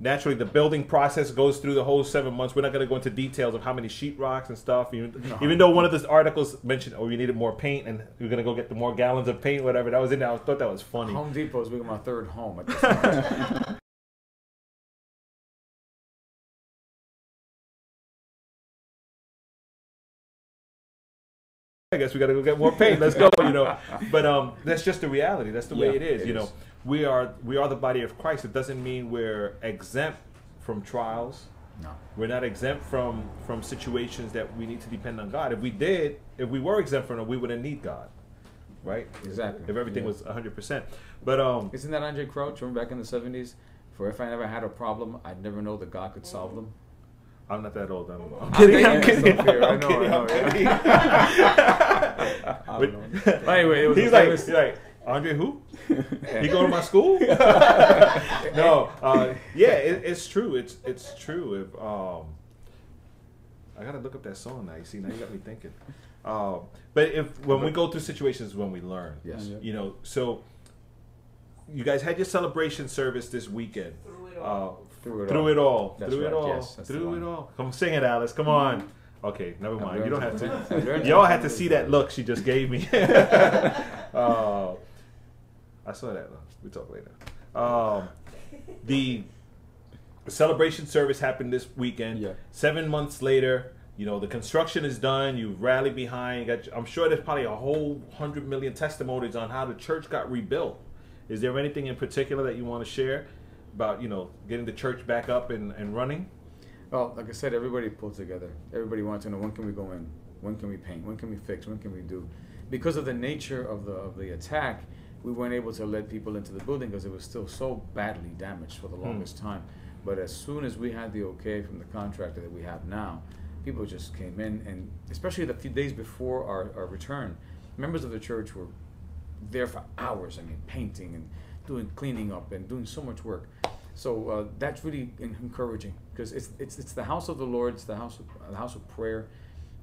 naturally the building process goes through the whole seven months. We're not going to go into details of how many sheetrocks and stuff, even, No. even though one of the articles mentioned, oh, you needed more paint and we're going to go get the more gallons of paint, whatever. That was in there. I thought that was funny. Home Depot is becoming my third home I guess we got to go get more paint. Let's go, you know. But um, that's just the reality. That's the way it is. it you know, we are we are the body of Christ. It doesn't mean we're exempt from trials. No. We're not exempt from from situations that we need to depend on God. If we did, if we were exempt from it, we wouldn't need God, right? Exactly. If everything Yeah. was 100. percent But um, Isn't that Andraé Crouch? Remember back in the 70s? For if I never had a problem, I'd never know that God could solve them. I'm not that old. I'm, I'm I'm kidding. I'm kidding, kidding. it's unfair. I I'm know, kidding. I I'm know, kidding. I don't know. Anyway, it was he's like, famous- he's like, Andraé, who? he go to my school? no, uh, yeah, it, it's true. It's it's true. If um, I gotta look up that song now. You see, now you got me thinking. Um, but if when we go through situations when we learn, Yes. you know. So you guys had your celebration service this weekend. Uh, Through it through all. it all. That's through it all. yes, through it all. Come sing it, Alice. Come on. Okay, never mind. You don't have to- I've to. learned Y'all had to see that look she just gave me. uh, I saw that. We talk later. Um, the celebration service happened this weekend. Yeah. Seven months later, you know the construction is done. You rally behind. Got, I'm sure there's probably a whole hundred million testimonies on how the church got rebuilt. Is there anything in particular that you want to share about you know getting the church back up and, and running? Well, like I said, everybody pulled together. Everybody wanted to know when can we go in, when can we paint, when can we fix, when can we do. Because of the nature of the of the attack, we weren't able to let people into the building because it was still so badly damaged for the Hmm. longest time. But as soon as we had the okay from the contractor that we have now, people just came in, and especially the few days before our, our return, members of the church were there for hours. I mean, painting and doing cleaning up and doing so much work. So uh, that's really encouraging because it's, it's it's the house of the Lord, it's the house of the house of prayer,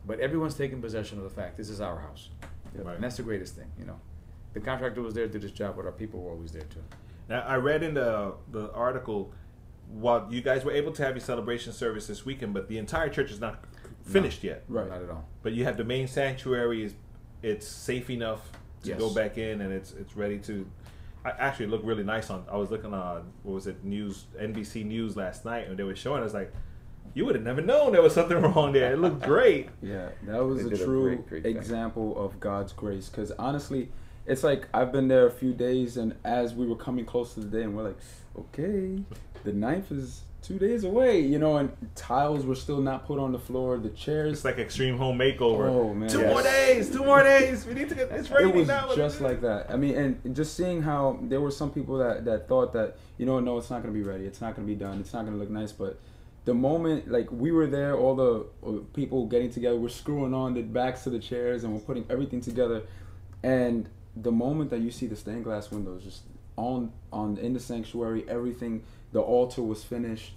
but everyone's taking possession of the fact this is our house, and that's the greatest thing. You know, the contractor was there, did his job, but our people were always there too. Now, I read in the the article while you guys were able to have your celebration service this weekend, but the entire church is not finished yet. Right. Not at all. But you have the main sanctuary is it's safe enough to Yes. go back in and it's it's ready to. I actually looked really nice on. I was looking on what was it news NBC News last night and they were showing. I was like, you would have never known there was something wrong there. It looked great. Yeah, that was They a did a true great, great thing. example of God's grace. Because honestly, it's like I've been there a few days, and as we were coming close to the day, and we're like, okay, the knife is two days away, you know, and tiles were still not put on the floor. The chairs. It's like extreme home makeover. Oh man, Two more days. Two more days. We need to get. It's raining it was now. just like that. I mean, and just seeing how there were some people that, that thought that you know, no, it's not going to be ready. It's not going to be done. It's not going to look nice. But the moment, like we were there, all the people getting together, we're screwing on the backs to the chairs, and we're putting everything together. And the moment that you see the stained glass windows just on on in the sanctuary, everything, the altar was finished.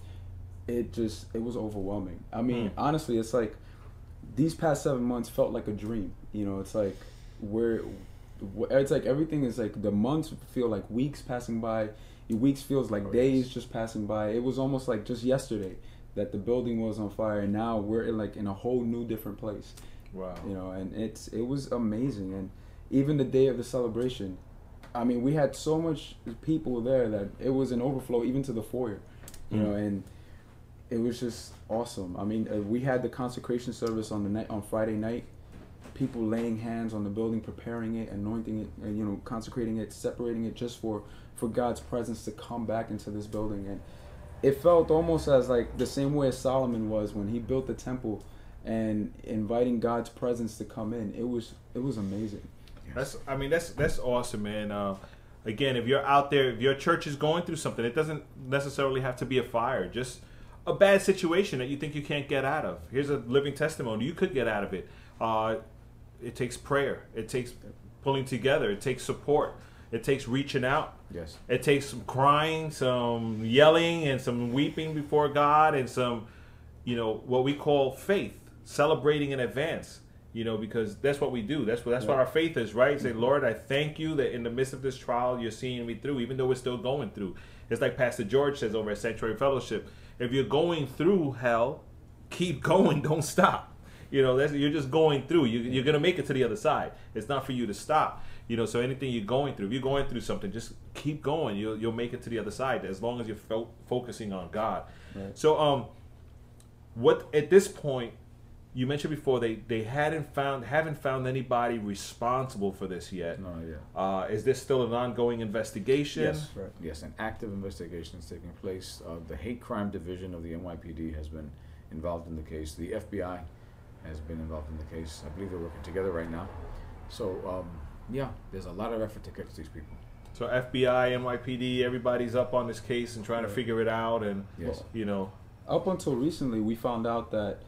It just it was overwhelming. I mean, Hmm. honestly, it's like these past seven months felt like a dream. You know, it's like we're it's like everything is like the months feel like weeks passing by. The weeks feels like days just passing by. It was almost like just yesterday that the building was on fire, and now we're in like in a whole new different place. Wow. You know, and it's it was amazing, and even the day of the celebration, I mean, we had so much people there that it was an overflow even to the foyer. You Mm. know, and it was just awesome. I mean, uh, we had the consecration service on the night on Friday night. People laying hands on the building, preparing it, anointing it, and you know, consecrating it, separating it, just for for God's presence to come back into this building. And it felt almost as like the same way as Solomon was when he built the temple, and inviting God's presence to come in. It was it was amazing. That's I mean that's that's awesome, man. Uh, again, if you're out there, if your church is going through something, it doesn't necessarily have to be a fire. Just a bad situation that you think you can't get out of. Here's a living testimony. You could get out of it. Uh, it takes prayer. It takes pulling together. It takes support. It takes reaching out. Yes. It takes some crying, some yelling, and some weeping before God, and some, you know, what we call faith, celebrating in advance. You know, because that's what we do. That's what that's what our faith is, right? Say, Lord, I thank you that in the midst of this trial, you're seeing me through, even though we're still going through. It's like Pastor George says over at Sanctuary Fellowship: if you're going through hell, keep going, don't stop. You know, that's, you're just going through. You, you're gonna make it to the other side. It's not for you to stop. You know, so anything you're going through, if you're going through something, just keep going. You'll you'll make it to the other side as long as you're fo- focusing on God. Right. So, um, what at this point, you mentioned before they they hadn't found haven't found anybody responsible for this yet. No, yeah. Uh, is this still an ongoing investigation? Yes, yes, an active investigation is taking place. Uh, the hate crime division of the NYPD has been involved in the case. The FBI has been involved in the case. I believe they're working together right now. So, um, yeah, there's a lot of effort to catch these people. So FBI, NYPD, everybody's up on this case and trying to figure it out, and Yes. you know, Up until recently, we found out that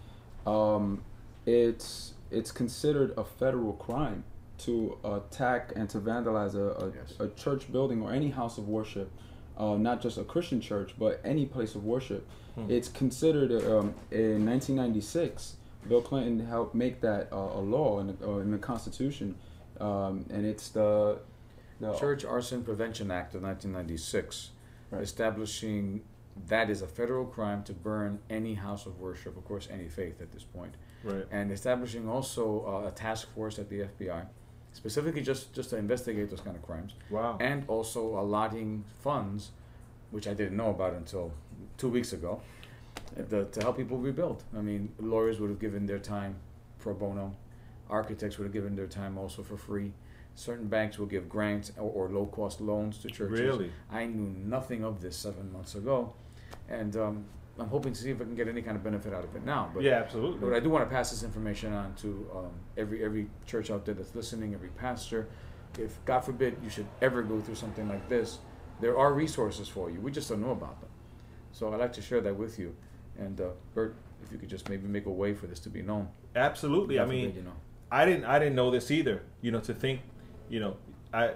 um, it's it's considered a federal crime to attack and to vandalize a, a, a church building or any house of worship, uh, not just a Christian church, but any place of worship. Hmm. It's considered um, in 1996. Bill Clinton helped make that uh, a law in the, uh, in the Constitution, um, and it's the the Church Arson Prevention Act of 1996, establishing that is a federal crime to burn any house of worship, of course, any faith at this point. Right. And establishing also uh, a task force at the FBI, specifically just, just to investigate those kind of crimes. Wow. And also allotting funds, which I didn't know about until two weeks ago, the, to help people rebuild. I mean, lawyers would have given their time pro bono, architects would have given their time also for free. certain banks will give grants or, or low cost loans to churches. Really? I knew nothing of this seven months ago, and um, I'm hoping to see if I can get any kind of benefit out of it now. But Yeah, absolutely. But I do want to pass this information on to um, every every church out there that's listening, every pastor. If God forbid you should ever go through something like this, there are resources for you. We just don't know about them. So I'd like to share that with you. And uh, Bert, if you could just maybe make a way for this to be known. Absolutely. I mean, forbid, you know. I didn't I didn't know this either. You know, to think, you know, I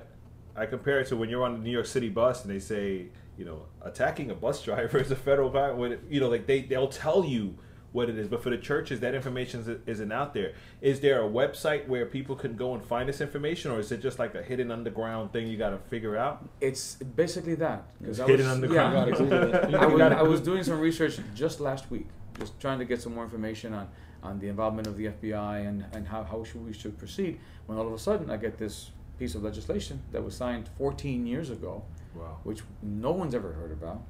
I compare it to when you're on the New York City bus and they say, you know, attacking a bus driver is a federal crime. You know, like they they'll tell you what it is, but for the churches, that information is- isn't out there. Is there a website where people can go and find this information, or is it just like a hidden underground thing you got to figure out? It's basically that. 'cause I Hidden was- underground. yeah. You gotta Google it. I, was, I was doing some research just last week, just trying to get some more information on, on the involvement of the FBI and, and how, how should we should proceed. When all of a sudden I get this piece of legislation that was signed 14 years ago, Wow. which no one's ever heard about.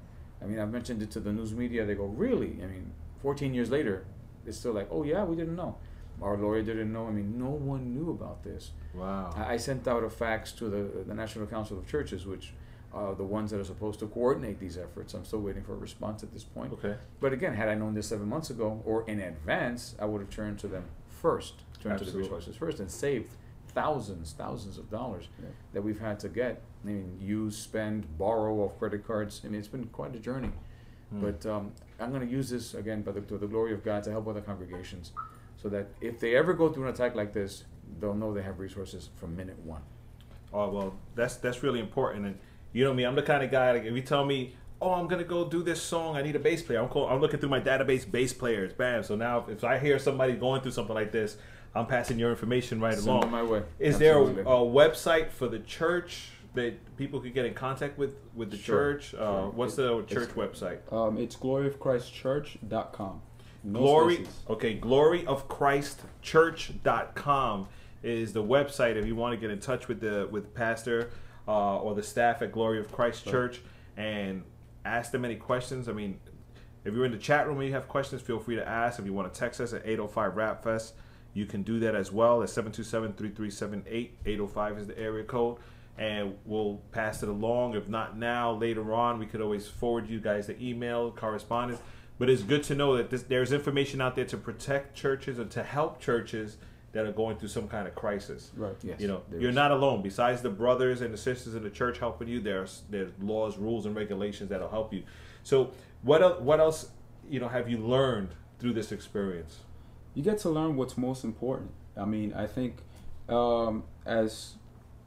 I mean, I've mentioned it to the news media. They go, really? I mean, 14 years later, it's still like, oh yeah, we didn't know. Our lawyer didn't know. I mean, no one knew about this. Wow. I I sent out a fax to the, the National Council of Churches, which are the ones that are supposed to coordinate these efforts. I'm still waiting for a response at this point. Okay. But again, had I known this seven months ago or in advance, I would have turned to them first, turned to the Absolutely. resources first, and saved thousands, thousands of dollars that we've had to get. I mean, use, spend, borrow off credit cards. I mean, it's been quite a journey. Hmm. But um, I'm going to use this again, by the, to the glory of God, to help other congregations, so that if they ever go through an attack like this, they'll know they have resources from minute one. Oh well, that's that's really important. And you know me, I'm the kind of guy like if you tell me, oh, I'm gonna go do this song, I need a bass player. I'm call, I'm looking through my database, bass players, bam. So now if I hear somebody going through something like this, I'm passing your information right Send along. my way. Is Absolutely. there a, a website for the church that people could get in contact with with the Sure, church? Uh, sure. what's It- the it's- church website? Um, it's gloryofchristchurch.com. No glory spaces. okay gloryofchristchurch.com is the website if you want to get in touch with the with pastor uh, or the staff at glory of christ Right. church and ask them any questions i mean if you're in the chat room and you have questions feel free to ask if you want to text us at 805 rap fest you can do that as well at 727-3378 805 is the area code and we'll pass it along if not now later on we could always forward you guys the email correspondence but it's good to know that this, there's information out there to protect churches and to help churches that are going through some kind of crisis. Right. Yes, You know, you're is. not alone. Besides the brothers and the sisters in the church helping you, there's there's laws, rules, and regulations that'll help you. So, what el- what else you know have you learned through this experience? You get to learn what's most important. I mean, I think um, as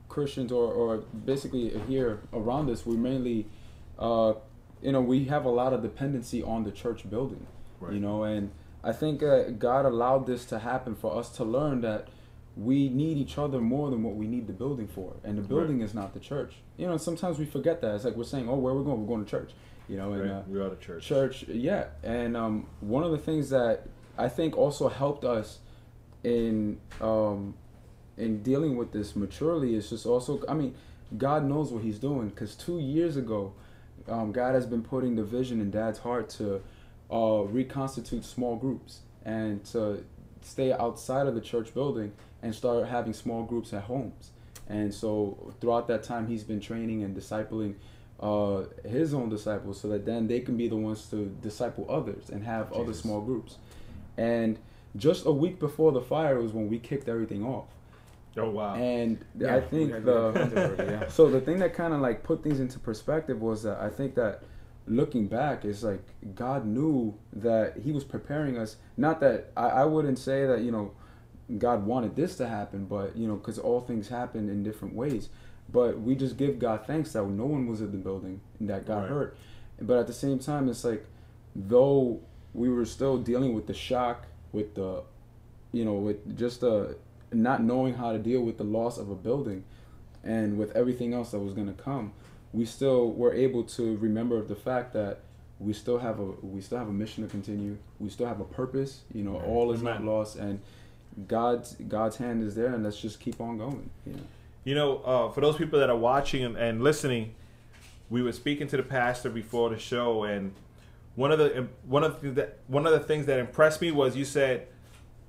Christians or, or basically here around us, we mainly, uh, you know, we have a lot of dependency on the church building, Right. you know, and I think uh, God allowed this to happen for us to learn that we need each other more than what we need the building for, and the building is not the church. You know, sometimes we forget that. It's like we're saying, "Oh, where we're going? We're going to church." You know, and Right. uh, we are the church. church yeah and um, one of the things that i think also helped us in um, in dealing with this maturely. Is just also i mean god knows what he's doing because two years ago um, god has been putting the vision in dad's heart to uh, reconstitute small groups and to stay outside of the church building and start having small groups at homes. And so throughout that time he's been training and discipling uh, his own disciples so that then they can be the ones to disciple others and have other small groups. And just a week before the fire was when we kicked everything off. Oh wow! And Yeah, I think the we had it already, yeah. so the thing that kind of like put things into perspective was that I think that looking back is like God knew that He was preparing us. Not that I, I wouldn't say that you know God wanted this to happen, but you know because all things happen in different ways. But we just give God thanks that no one was in the building and that got Right. hurt. But at the same time, it's like though we were still dealing with the shock, with the you know, with just the not knowing how to deal with the loss of a building and with everything else that was going to come, we still were able to remember the fact that we still have a we still have a mission to continue. We still have a purpose. You know, Right. all is not lost, and God's God's hand is there, and let's just keep on going. You know. You know, uh, for those people that are watching and, and listening, we were speaking to the pastor before the show, and one of the one of the one of the things that impressed me was you said,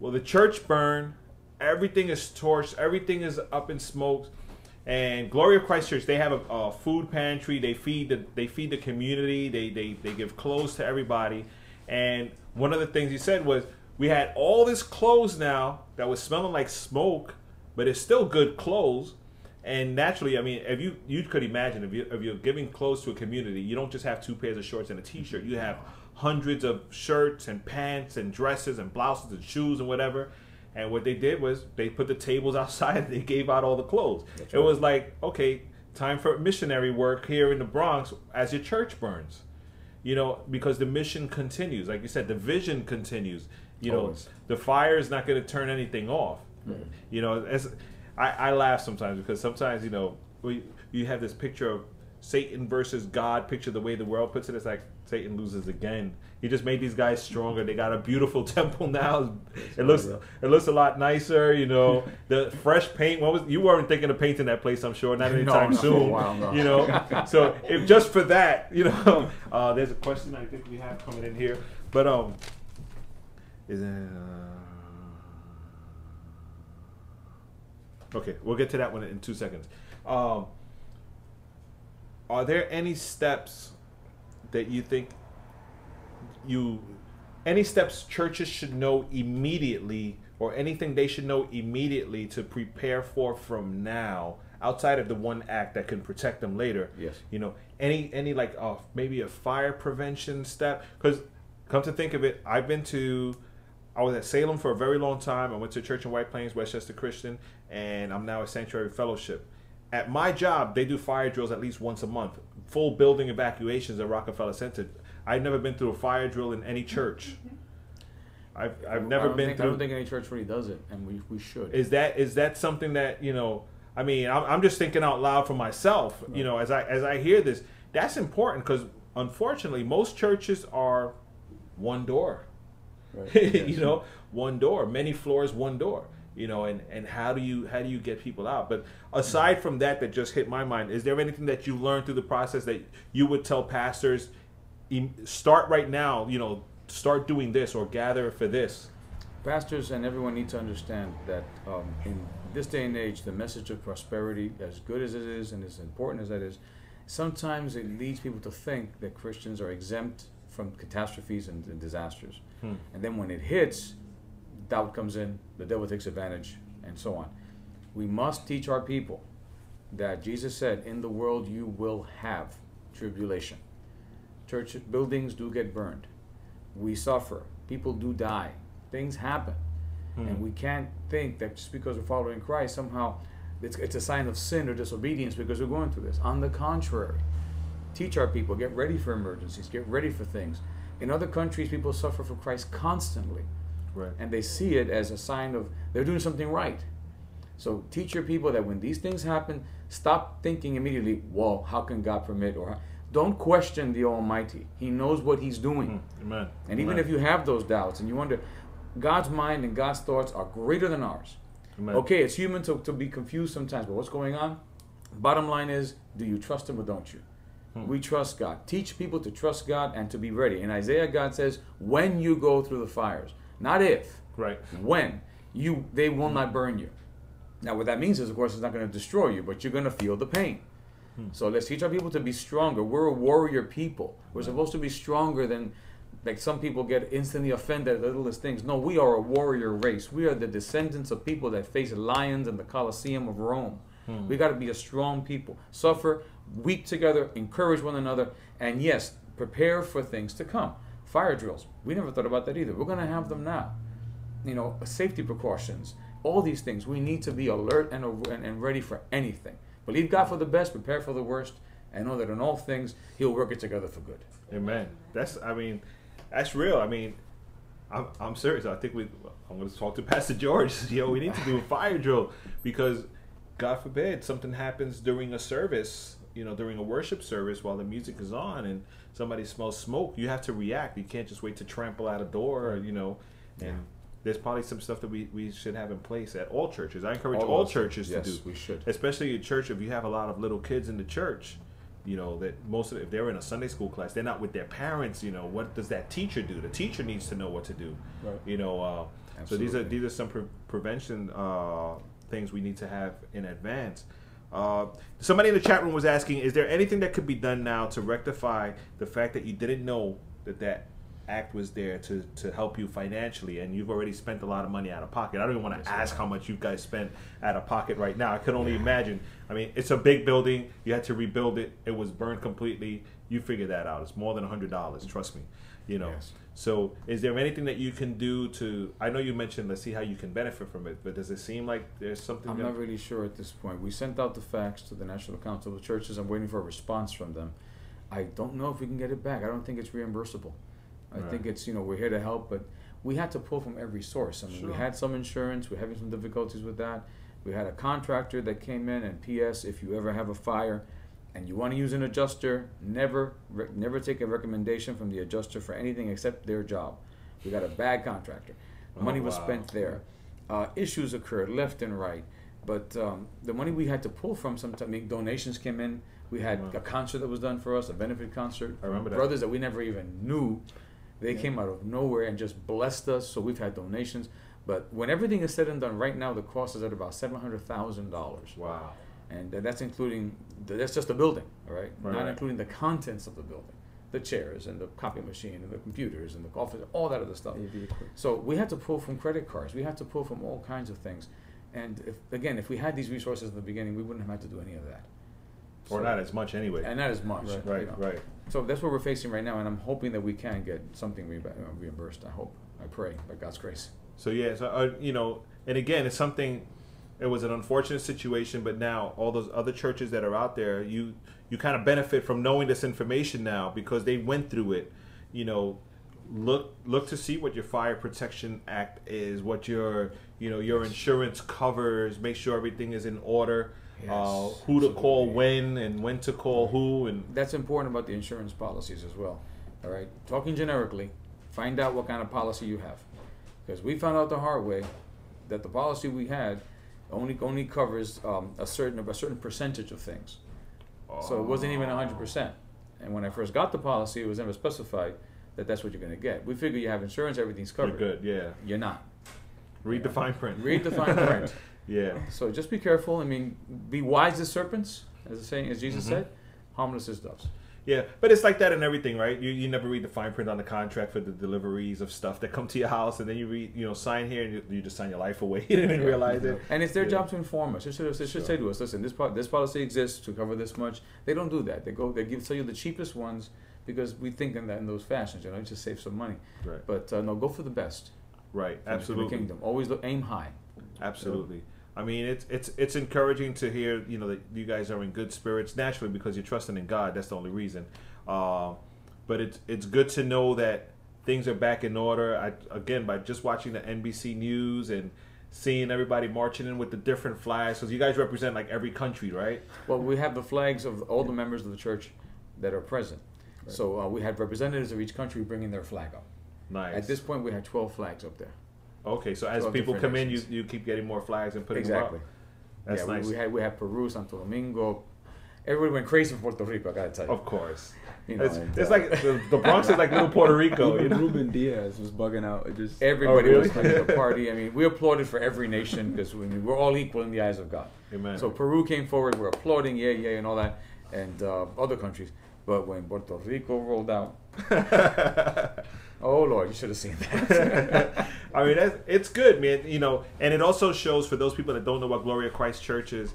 "Well, the church burned, everything is torched, everything is up in smoke, And Glory of Christ Church, they have a, a food pantry. They feed the they feed the community. They, they they give clothes to everybody. And one of the things you said was, we had all this clothes now that was smelling like smoke, but it's still good clothes. And naturally, I mean, if you you could imagine if you if you're giving clothes to a community, you don't just have two pairs of shorts and a t-shirt. You have hundreds of shirts and pants and dresses and blouses and shoes and whatever. And what they did was they put the tables outside and they gave out all the clothes. That's It right. was like, okay, time for missionary work here in the Bronx as your church burns. You know, because the mission continues. Like you said, the vision continues. You know, the fire is not going to turn anything off. Mm-hmm. You know, as I, I laugh sometimes because sometimes you know we you have this picture of Satan versus God picture the way the world puts it. It's like Satan loses again. He just made these guys stronger. They got a beautiful temple now. It looks it looks a lot nicer. You know, the fresh paint. What was you weren't thinking of painting that place? I'm sure not No, anytime a soon. while, no. You know, so if just for that, you know, uh, there's a question I think we have coming in here, but um, is it? Uh, okay, we'll get to that one in two seconds. Um, are there any steps that you think you any steps churches should know immediately or anything they should know immediately to prepare for from now outside of the one act that can protect them later Yes. you know any any like uh maybe a fire prevention step because come to think of it i've been to i was at salem for a very long time i went to church in white plains westchester christian and i'm now a sanctuary fellowship. At my job they do fire drills at least once a month full building evacuations at rockefeller center. I've never been through a fire drill in any church. I've, I've never been think, through I don't think any church really does it, and we, we should. is that is that something that you know i mean i'm, I'm just thinking out loud for myself you know as i as i hear this that's important because unfortunately most churches are one door. Right. you know one door many floors one door you know and and how do you how do you get people out but aside from that that just hit my mind is there anything that you learned through the process that you would tell pastors start right now you know start doing this or gather for this Pastors and everyone need to understand that um, in this day and age, the message of prosperity, as good as it is and as important as that is, sometimes it leads people to think that Christians are exempt from catastrophes and, and disasters. Hmm. And then when it hits, doubt comes in, the devil takes advantage, and so on. We must teach our people that Jesus said, In the world you will have tribulation. Church buildings do get burned. We suffer. People do die. Things happen. Hmm. And we can't think that just because we're following Christ, somehow it's, it's a sign of sin or disobedience because we're going through this. On the contrary, teach our people, get ready for emergencies, get ready for things. In other countries, people suffer for Christ constantly. Right. And they see it as a sign of they're doing something right. So teach your people that when these things happen, stop thinking immediately, "Whoa, how can God permit?" Or don't question the Almighty. He knows what He's doing. amen And even Amen. if you have those doubts and you wonder, God's mind and God's thoughts are greater than ours. Amen. Okay, it's human to, to be confused sometimes, but what's going on? Bottom line is, do you trust Him or don't you? Hmm. We trust God. Teach people to trust God and to be ready. In Isaiah, God says, when you go through the fires, not if, right? When you, they will not burn you. Now, what that means is, of course, it's not going to destroy you, but you're going to feel the pain. Hmm. So let's teach our people to be stronger. We're a warrior people. We're supposed to be stronger than, like some people get instantly offended at the littlest things. No, we are a warrior race. We are the descendants of people that faced lions in the Colosseum of Rome. Hmm. We got to be a strong people. Suffer, weep together, encourage one another, and yes, prepare for things to come. Fire drills. We never thought about that either. We're going to have them now. You know, safety precautions. All these things. We need to be alert and, and, and ready for anything. Believe God for the best, prepare for the worst, and know that in all things, He'll work it together for good. Amen. That's I mean, that's real. I mean, I'm, I'm serious. I think we. I'm going to talk to Pastor George. Yo, we need to do a fire drill because, God forbid, something happens during a service. You know, during a worship service while the music is on and somebody smells smoke, you have to react. You can't just wait to trample out a door. Or, you know, and there's probably some stuff that we, we should have in place at all churches. I encourage All all, churches things. to Yes, do. we should. especially a church if you have a lot of little kids in the church you know that most of the, if they're in a sunday school class they're not with their parents you know what does that teacher do the teacher needs to know what to do Right. you know uh, so these are these are some pre- prevention uh, things we need to have in advance Uh, somebody in the chat room was asking, is there anything that could be done now to rectify the fact that you didn't know that that act was there to, to help you financially and you've already spent a lot of money out of pocket. I don't even want to ask how much you guys spent out of pocket right now. I can only imagine. I mean, it's a big building. You had to rebuild it. It was burned completely. You figure that out. It's more than $100, trust me. You know. So, is there anything that you can do to I know you mentioned let's see how you can benefit from it, but does it seem like there's something I'm not really sure at this point. We sent out the fax to the National Council of Churches. I'm waiting for a response from them. I don't know if we can get it back. I don't think it's reimbursable. I Right. think it's you know we're here to help, but we had to pull from every source. I mean, we had some insurance. We're having some difficulties with that. We had a contractor that came in, and P.S. If you ever have a fire, and you want to use an adjuster, never re- never take a recommendation from the adjuster for anything except their job. We got a bad contractor. Oh, Money was spent there. Uh, issues occurred left and right. But um, the money we had to pull from, sometimes I mean, donations came in. We had a concert that was done for us, a benefit concert. I remember that. Brothers that we never even knew, they Yeah. came out of nowhere and just blessed us. So we've had donations. But when everything is said and done, right now the cost is at about seven hundred thousand dollars. Wow. And tha- that's including that's just the building, all right? Right, Not right. including the contents of the building, the chairs and the copy machine and the computers and the office, all that other stuff. So we had to pull from credit cards. We had to pull from all kinds of things. And if, again, if we had these resources in the beginning, we wouldn't have had to do any of that. Or not as much anyway. And not as much. Right, you right, know. right. So that's what we're facing right now, and I'm hoping that we can get something re- reimbursed. I hope. I pray by God's grace. So yeah, so uh, you know, and again, it's something. It was an unfortunate situation, but now all those other churches that are out there, you you kind of benefit from knowing this information now because they went through it. You know, look look to see what your fire protection act is, what your you know your insurance covers. Make sure everything is in order. uh, who to call when and when to call who and That's important about the insurance policies as well. All right, talking generically, find out what kind of policy you have, because we found out the hard way that the policy we had only only covers um, a certain a certain percentage of things. So it wasn't even hundred percent. And when I first got the policy, it was never specified that that's what you're going to get. We figure you have insurance, everything's covered. You're good, yeah. You're not. read the fine print. Read the fine print. yeah. So just be careful. I mean, be wise as serpents, as the saying, as Jesus Mhm. said, harmless as doves. Yeah, but it's like that in everything, right? You you never read the fine print on the contract for the deliveries of stuff that come to your house, and then you read, you know, sign here, and you, you just sign your life away. you didn't realize it. And it's their Yeah. job to inform us. They should, they should say to us, "Listen, this this policy exists to cover this much." They don't do that. They go they give tell you the cheapest ones because we think in that in those fashions. You know, just save some money. Right. But uh, no, go for the best. Right, in the- in absolutely. the kingdom. Always look, aim high. Absolutely. I mean, it's it's it's encouraging to hear, you know, that you guys are in good spirits naturally because you're trusting in God. That's the only reason. Uh, but it's it's good to know that things are back in order. I again by just watching the NBC News and seeing everybody marching in with the different flags because you guys represent like every country, right? Well, we have the flags of all the members of the church that are present. So uh, we had representatives of each country bringing their flag up. Nice. At this point, we had 12 flags up there. Okay, so as people different come in, you, you keep getting more flags and putting exactly. them up. That's yeah, we- nice. We, had we had Peru, Santo Domingo. Everybody went crazy for Puerto Rico. I gotta tell you. Of course. You know, It's- and, it's uh, like the- the Bronx is like little Puerto Rico, you Even know? Ruben Diaz was bugging out. It just Everybody Oh, really? was playing the party. I mean, we applauded for every nation because we, we're all equal in the eyes of God. Amen. So Peru came forward. We're applauding, yeah, yeah, and all that, and uh, other countries. But when Puerto Rico rolled out, oh Lord, you should have seen that. I mean, that's, it's good, man. You know, and it also shows for those people that don't know what Glory of Christ Church is.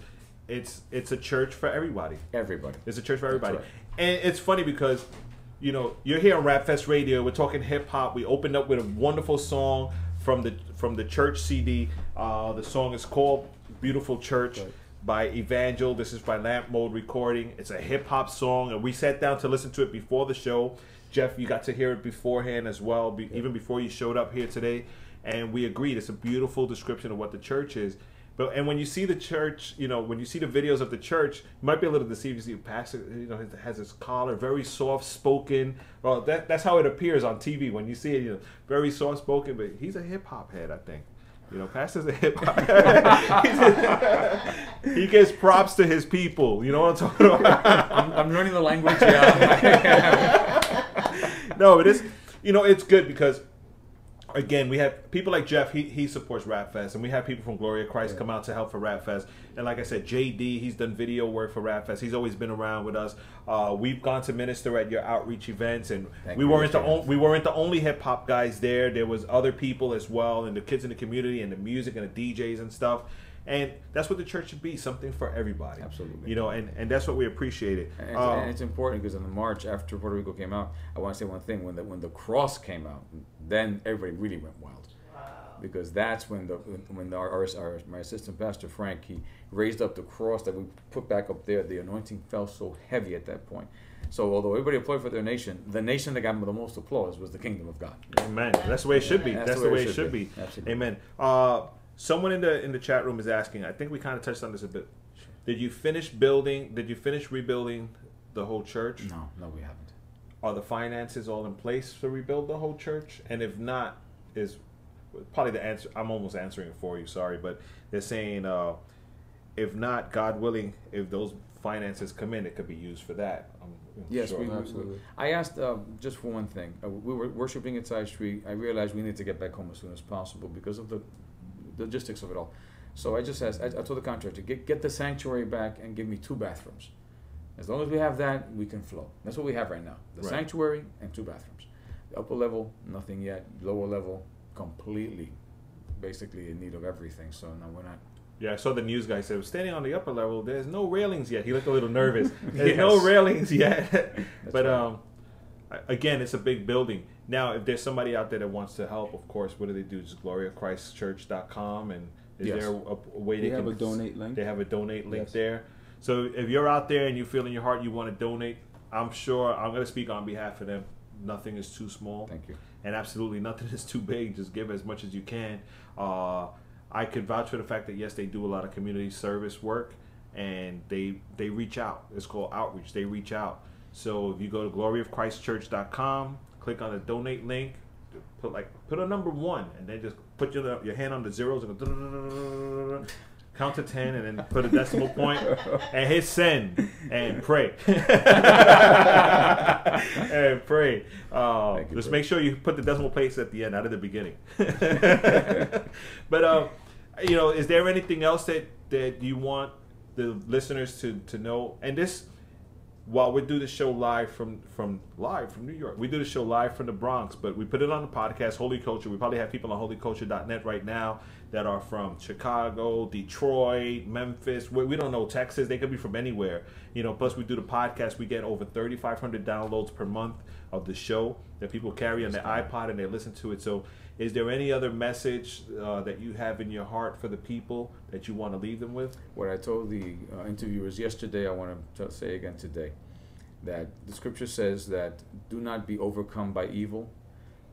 It's it's a church for everybody. Everybody. It's a church for everybody. right. And it's funny because, you know, you're here on Rap Fest Radio. We're talking hip hop. We opened up with a wonderful song from the from the church CD. Uh, the song is called "Beautiful Church." By Evangel. This is by Lamp Mode Recording. It's a hip hop song, and we sat down to listen to it before the show. Jeff, you got to hear it beforehand as well, be, even before you showed up here today. And we agreed it's a beautiful description of what the church is. But and when you see the church, you know, when you see the videos of the church, you might be a little deceived. You see pastor, you know, has his collar, very soft spoken. Well, that that's how it appears on TV when you see it. You know, very soft spoken, but he's a hip hop head, I think. You know, pastor's a hip hop. he gives props to his people. You know what I'm talking about? I'm, I'm learning the language. Yeah. no, it is. You know, it's good because again, we have people like Jeff. He he supports Rap Fest, and we have people from Glory of Christ Yeah. come out to help for Rap Fest. And like I said, JD, he's done video work for Rap Fest. He's always been around with us. Uh, we've gone to minister at your outreach events, and Thank we weren't the on, we weren't the only hip hop guys there. There was other people as well, and the kids in the community, and the music, and the DJs and stuff. And that's what the church should be, something for everybody. Absolutely. You know, and, and that's what we appreciate it. And it's, Uh, and it's important because in the March after Puerto Rico came out, I want to say one thing: when the when the cross came out, then everybody really went wild, because that's when the when our, our, our my assistant pastor Frank he raised up the cross that we put back up there. The anointing fell so heavy at that point. So although everybody applauded for their nation, the nation that got the most applause was the kingdom of God. Amen. That's the way it should be. That's, the way, it should be. Absolutely. Amen. Uh, someone in the in the chat room is asking. I think we kind of touched on this a bit. Did you finish building? Did you finish rebuilding the whole church? No, no, we haven't. Are the finances all in place to rebuild the whole church? And if not, is probably the answer. I'm almost answering it for you. Sorry, but they're saying uh, if not, God willing, if those finances come in, it could be used for that. I'm, I'm Yes, sure. we, we- I asked uh, just for one thing. Uh, we were worshiping at Side Street. I realized we need to get back home as soon as possible because of the logistics of it all. So I just asked. I, I told the contractor get get the sanctuary back and give me two bathrooms. As long as we have that, we can flow. That's what we have right now: the Right. sanctuary and two bathrooms. The upper level, nothing yet. Lower level, completely, basically in need of everything. So no, we're not. Yeah, I saw the news guy said, standing on the upper level, there's no railings yet. He looked a little nervous. There's no railings yet. but right. um, again, it's a big building. Now, if there's somebody out there that wants to help, of course, what do they do? Just gloryofchristchurch.com. And is Yes. there a, a way They they, have can a donate link. They have a donate link Yes. there. So if you're out there and you feel in your heart you want to donate, I'm sure I'm going to speak on behalf of them. Nothing is too small. Thank you. And absolutely nothing is too big. Just give as much as you can. Uh, I could vouch for the fact that yes, they do a lot of community service work, and they they reach out. It's called outreach. They reach out. So if you go to gloryofchristchurch.com, click on the donate link, put like put a number one, and then just put your your hand on the zeros and go count to ten, and then put a decimal point and hit send and pray and pray. Uh, just make sure you put the decimal place at the end, not at the beginning. but uh, you know, is there anything else that that you want the listeners to to know? And this, while we do the show live from from live from New York, we do the show live from the Bronx, but we put it on the podcast, Holy Culture. We probably have people on holyculture.net right now that are from Chicago, Detroit, Memphis. We, we don't know Texas. They could be from anywhere. You know. Plus, we do the podcast. We get over 3,500 downloads per month of the show that people carry on their iPod and they listen to it. So, is there any other message uh, that you have in your heart for the people that you want to leave them with? What I told the uh, interviewers yesterday, I want to say again today that the scripture says that do not be overcome by evil,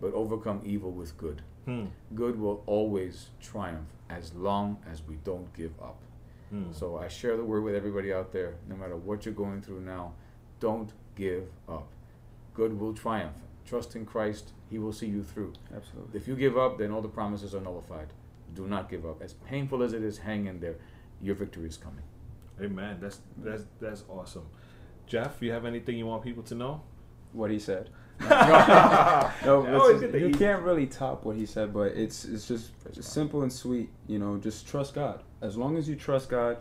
but overcome evil with good. Hmm. Good will always triumph as long as we don't give up. Hmm. So I share the word with everybody out there, no matter what you're going through now, don't give up. Good will triumph. Trust in Christ, He will see you through. Absolutely. If you give up, then all the promises are nullified. Do not give up. As painful as it is, hang in there. Your victory is coming. Amen. That's that's that's awesome. Jeff, you have anything you want people to know? What he said. no, no, Oh, it's just- you can't really top what he said, but it's it's just simple and sweet. You know, just trust God. As long as you trust God,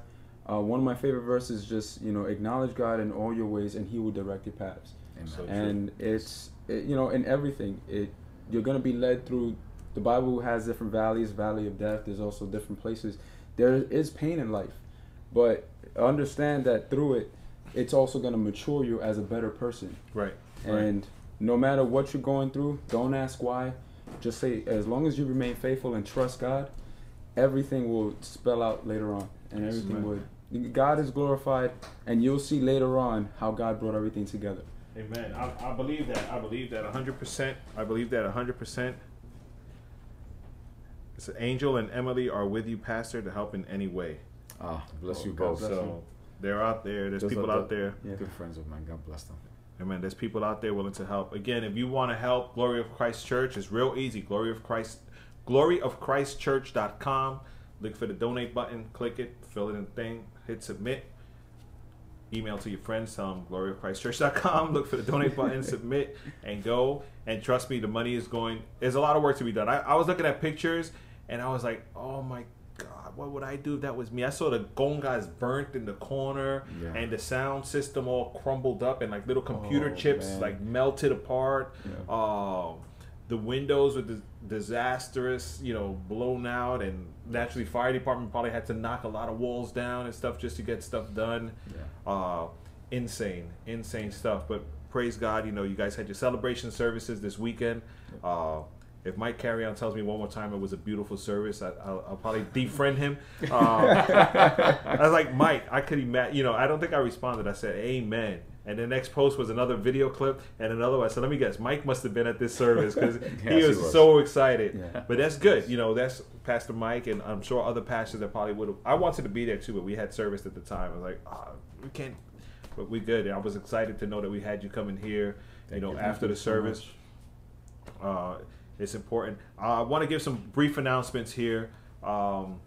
uh, one of my favorite verses is just you know acknowledge God in all your ways, and He will direct your paths. Amen. So true. and it's it, you know in everything it you're gonna be led through. The Bible has different valleys, valley of death. There's also different places. There is pain in life, but understand that through it, it's also gonna mature you as a better person. Right. And no matter what you're going through, don't ask why. Just say, as long as you remain faithful and trust God, everything will spell out later on, and everything man. would. God is glorified, and you'll see later on how God brought everything together. Amen. I, I believe that. I believe that 100%. I believe that 100%. It's Angel and Emily are with you, Pastor, to help in any way. Ah, bless you God both. bless So they're out there. There's Those people out the there. Good friends of mine. God bless them. Amen. There's people out there willing to help. Again, if you want to help Glory of Christ Church, it's real easy. Glory of Christ, gloryofchristchurch.com. Look for the donate button, click it, fill it in thing, hit submit. Email to your friends. Tell them gloryofchristchurch.com. Look for the donate button, submit, and go. And trust me, the money is going. There's a lot of work to be done. I, I was looking at pictures, and I was like, oh my God, what would I do if that was me? I saw the gongas burnt in the corner, Yeah. and the sound system all crumbled up, and like little computer Oh, chips man. like melted apart. Yeah. Um, the windows were dis- disastrous, you know, blown out, and naturally, fire department probably had to knock a lot of walls down and stuff just to get stuff done. Uh, insane, insane stuff. But praise God, you know, you guys had your celebration services this weekend. Uh, if Mike Carry On tells me one more time it was a beautiful service, I, I'll, I'll probably defriend him. Um, I was like, Mike, I could imagine. You know, I don't think I responded. I said, Amen. And the next post was another video clip and another one. I said, let me guess, Mike must have been at this service because he, Yes, he was so excited. Yeah. But that's good. You know, that's Pastor Mike, and I'm sure other pastors that probably would have. I wanted to be there too, but we had service at the time. I was like, ah, we can't. But we good. And I was excited to know that we had you coming here. You know, you. after the you so service. Uh, it's important. Uh, I want to give some brief announcements here. Um,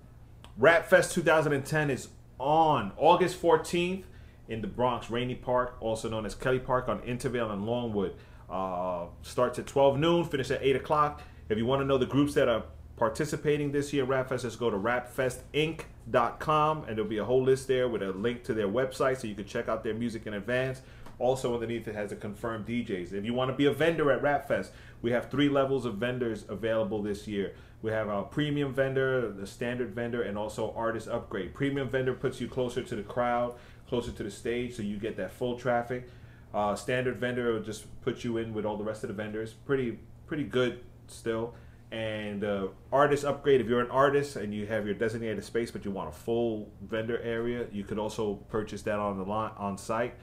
Rap Fest 2010 is on August 14th in the Bronx, Rainy Park, also known as Kelly Park on Intervale and Longwood. Uh, starts at 12 noon, finish at 8 o'clock. If you want to know the groups that are participating this year in Rap Fest, just go to rapfestinc.com and there'll be a whole list there with a link to their website so you can check out their music in advance. Also, underneath it has a confirmed DJs. If you want to be a vendor at RapFest, we have three levels of vendors available this year. We have our premium vendor, the standard vendor, and also artist upgrade. Premium vendor puts you closer to the crowd, closer to the stage, so you get that full traffic. Uh, standard vendor will just put you in with all the rest of the vendors. Pretty, pretty good still. And uh, artist upgrade. If you're an artist and you have your designated space, but you want a full vendor area, you could also purchase that on the line on site.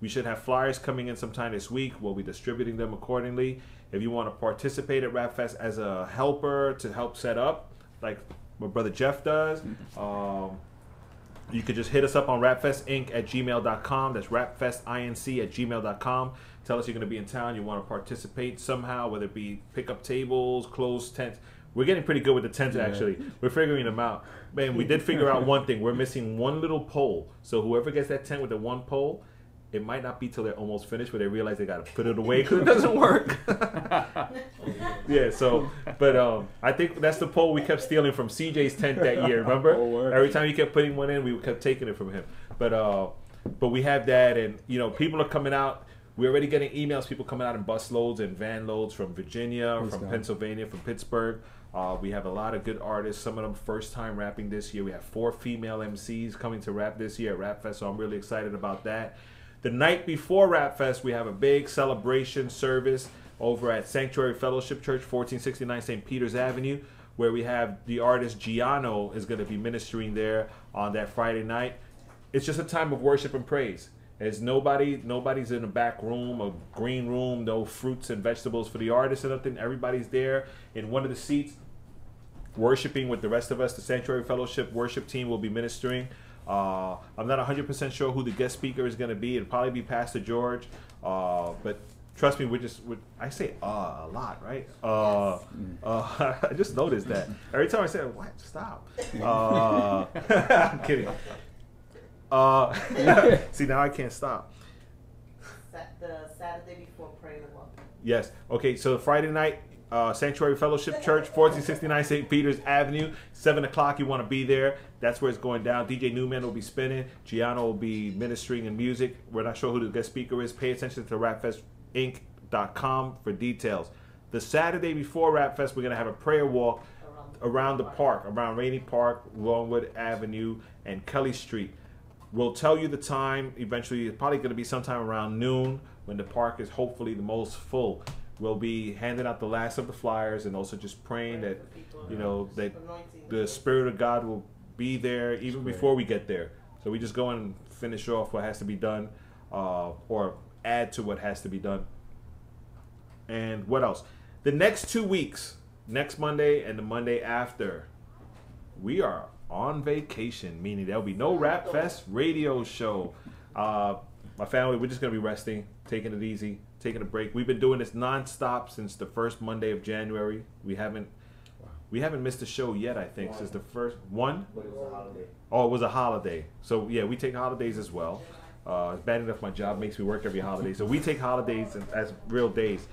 We should have flyers coming in sometime this week. We'll be distributing them accordingly. If you want to participate at Rap Fest as a helper to help set up, like my brother Jeff does, um, you could just hit us up on rapfestinc at gmail.com. That's rapfestinc at gmail.com. Tell us you're going to be in town, you want to participate somehow, whether it be pick up tables, close tents. We're getting pretty good with the tents, Yeah. actually. We're figuring them out. Man, we did figure out one thing. We're missing one little pole. So whoever gets that tent with the one pole, it might not be till they're almost finished where they realize they got to put it away because it doesn't work. yeah, so, but um, I think that's the pole we kept stealing from CJ's tent that year. Remember? Every time he kept putting one in, we kept taking it from him. But uh, but we have that, and you know, people are coming out. We're already getting emails. People coming out in bus loads and van loads from Virginia, from God. Pennsylvania, from Pittsburgh. Uh, we have a lot of good artists. Some of them first time rapping this year. We have four female MCs coming to rap this year at Rap Fest, so I'm really excited about that. The night before Rap Fest, we have a big celebration service over at Sanctuary Fellowship Church, 1469 St. Peter's Avenue, where we have the artist Giano is going to be ministering there on that Friday night. It's just a time of worship and praise. There's nobody, nobody's in a back room, a green room, no fruits and vegetables for the artists or nothing. Everybody's there in one of the seats worshiping with the rest of us. The Sanctuary Fellowship worship team will be ministering. Uh, I'm not 100% sure who the guest speaker is going to be. It'll probably be Pastor George. Uh, but trust me, we're just, we're, I say uh, a lot, right? Uh, uh, I just noticed that. Every time I say, what? Stop. Uh, I'm kidding. Uh, see, now I can't stop. The Saturday before prayer walk. Yes. Okay. So Friday night, uh, Sanctuary Fellowship Church, 1469 St. Peter's Avenue, seven o'clock. You want to be there. That's where it's going down. DJ Newman will be spinning. Giano will be ministering in music. We're not sure who the guest speaker is. Pay attention to rapfestinc.com for details. The Saturday before Rap Fest, we're gonna have a prayer walk around the park, around Rainy Park, Longwood Avenue, and Kelly Street. We'll tell you the time. Eventually, it's probably going to be sometime around noon when the park is hopefully the most full. We'll be handing out the last of the flyers and also just praying that you know that the spirit of God will be there even before we get there. So we just go and finish off what has to be done, uh, or add to what has to be done. And what else? The next two weeks, next Monday and the Monday after, we are on vacation, meaning there'll be no Rap Fest radio show. Uh, my family, we're just gonna be resting, taking it easy, taking a break. We've been doing this nonstop since the first Monday of January. We haven't, we haven't missed a show yet. I think since the first one. But it was a holiday. Oh, it was a holiday. So yeah, we take holidays as well. Uh, it's bad enough my job makes me work every holiday, so we take holidays as, as real days.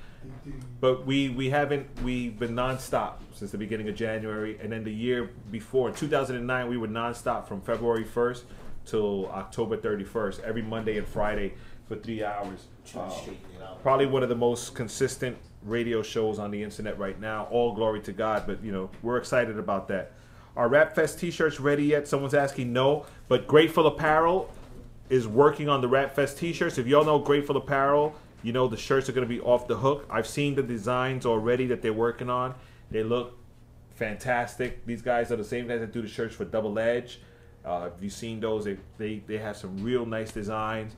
But we we haven't we've been nonstop since the beginning of January, and then the year before, 2009, we were nonstop from February 1st till October 31st, every Monday and Friday for three hours. Uh, probably one of the most consistent radio shows on the internet right now. All glory to God, but you know we're excited about that. Are Rap Fest T-shirts ready yet? Someone's asking. No, but Grateful Apparel is working on the Rap Fest T-shirts. If y'all know Grateful Apparel, you know the shirts are going to be off the hook. I've seen the designs already that they're working on. They look fantastic. These guys are the same guys that do the shirts for Double Edge. Uh, if you've seen those, they, they, they have some real nice designs.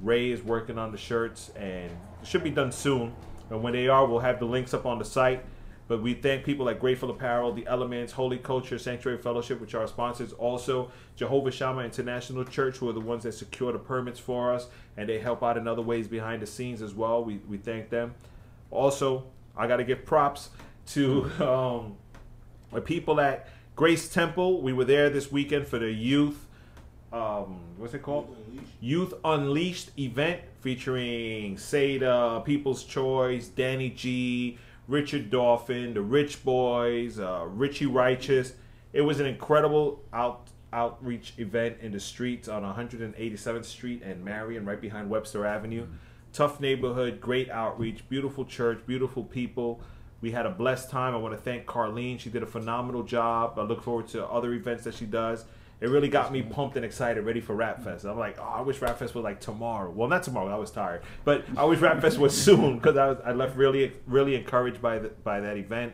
Ray is working on the shirts and should be done soon. And when they are, we'll have the links up on the site. But we thank people like Grateful Apparel, The Elements, Holy Culture, Sanctuary Fellowship, which are our sponsors. Also, Jehovah Shammah International Church, who are the ones that secure the permits for us, and they help out in other ways behind the scenes as well. We, we thank them. Also, I got to give props to um, the people at Grace Temple. We were there this weekend for the youth. Um, what's it called? Youth Unleashed event featuring Seda, People's Choice, Danny G, Richard Dolphin, the Rich Boys, uh, Richie Righteous. It was an incredible out outreach event in the streets on 187th Street and Marion, right behind Webster Avenue. Tough neighborhood, great outreach, beautiful church, beautiful people. We had a blessed time. I want to thank Carlene. She did a phenomenal job. I look forward to other events that she does. It really got me pumped and excited, ready for Rap Fest. I'm like, oh, I wish Rap Fest was like tomorrow. Well, not tomorrow. I was tired, but I wish Rap Fest was soon because I was I left really really encouraged by the, by that event.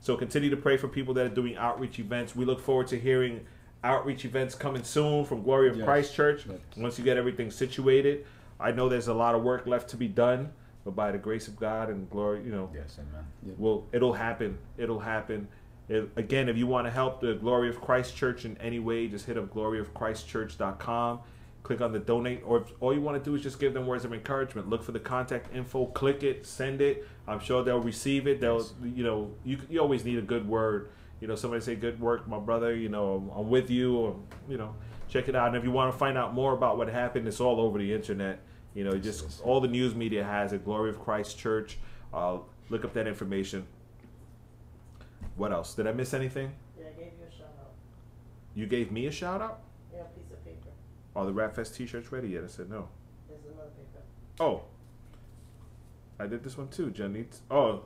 So continue to pray for people that are doing outreach events. We look forward to hearing outreach events coming soon from Glory of Yes. Christ Church. Once you get everything situated, I know there's a lot of work left to be done, but by the grace of God and glory, you know, yes, amen. Well, it'll happen. It'll happen. It, again, if you want to help the Glory of Christ Church in any way, just hit up gloryofchristchurch.com. Click on the donate, or if all you want to do is just give them words of encouragement. Look for the contact info, click it, send it. I'm sure they'll receive it. They'll, you know, you you always need a good word. You know, somebody say, "Good work, my brother." You know, I'm, I'm with you. Or, you know, check it out. And if you want to find out more about what happened, it's all over the internet. You know, just all the news media has it. Glory of Christ Church. Uh, look up that information. What else? Did I miss anything? Yeah, I gave you a shout out. You gave me a shout out? Yeah, a piece of paper. Are the Rap Fest t-shirts ready yet? I said no. There's another paper. Oh. I did this one too. Janitza. Oh.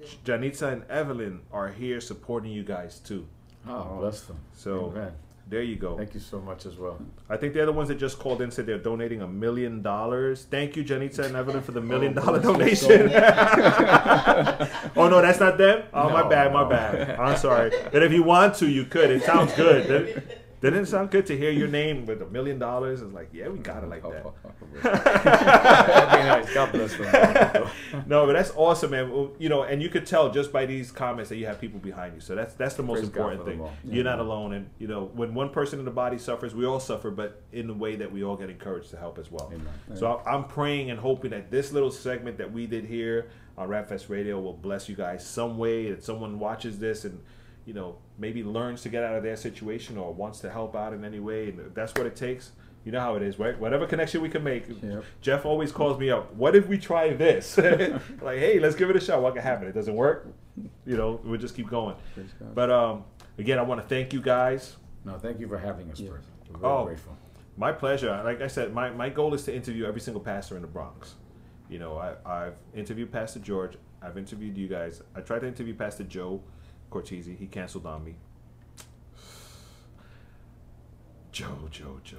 Yeah. Janitza and Evelyn are here supporting you guys too. Oh, bless them. So Amen. There you go. Thank you so much as well. I think they're the ones that just called in said they're donating a million dollars. Thank you, Janitza and Evelyn, for the million Oh, dollar you so donation. oh no, that's not them. Oh my No, bad, my no. bad. I'm sorry. But if you want to, you could. It sounds good. Didn't, it sound good to hear your name with a million dollars? It's like, yeah, we got it like that. That'd be nice. God bless them. no, but that's awesome, man. You know, and you could tell just by these comments that you have people behind you. So that's that's the most Praise important thing. You're not alone, and you know, when one person in the body suffers, we all suffer, but in the way that we all get encouraged to help as well. So I- I'm praying and hoping that this little segment that we did here on Rapfest Radio will bless you guys some way. That someone watches this and you know maybe learns to get out of their situation or wants to help out in any way, and that's what it takes. You know how it is, right? Whatever connection we can make. Jeff always calls me up. What if we try this? like, hey, let's give it a shot. What can happen? It doesn't work. You know, we'll just keep going. But um, again, I want to thank you guys. No, thank you for having us, first. We're very Oh, grateful. my pleasure. Like I said, my, my goal is to interview every single pastor in the Bronx. You know, I, I've interviewed Pastor George. I've interviewed you guys. I tried to interview Pastor Joe Cortese. He canceled on me. Joe, Joe, Joe.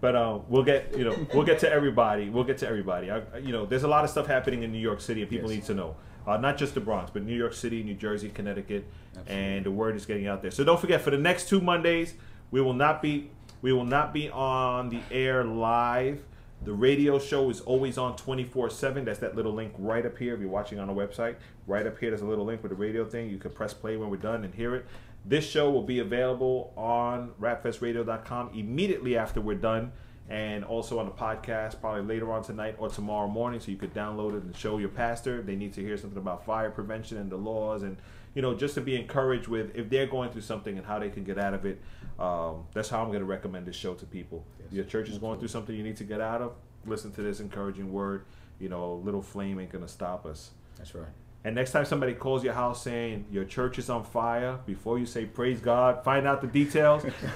But uh, we'll get you know we'll get to everybody. We'll get to everybody. I, you know, there's a lot of stuff happening in New York City, and people Yes. need to know. Uh, not just the Bronx, but New York City, New Jersey, Connecticut, and the word is getting out there. So don't forget for the next two Mondays, we will not be we will not be on the air live. The radio show is always on 24 7. That's that little link right up here. If you're watching on the website, right up here, there's a little link with the radio thing. You can press play when we're done and hear it. This show will be available on rapfestradio.com immediately after we're done. and also on the podcast probably later on tonight or tomorrow morning so you could download it and show your pastor they need to hear something about fire prevention and the laws and you know just to be encouraged with if they're going through something and how they can get out of it um, that's how i'm going to recommend this show to people your church is going through something you need to get out of listen to this encouraging word you know little flame ain't going to stop us That's right. and next time somebody calls your house saying your church is on fire, before you say praise God, find out the details.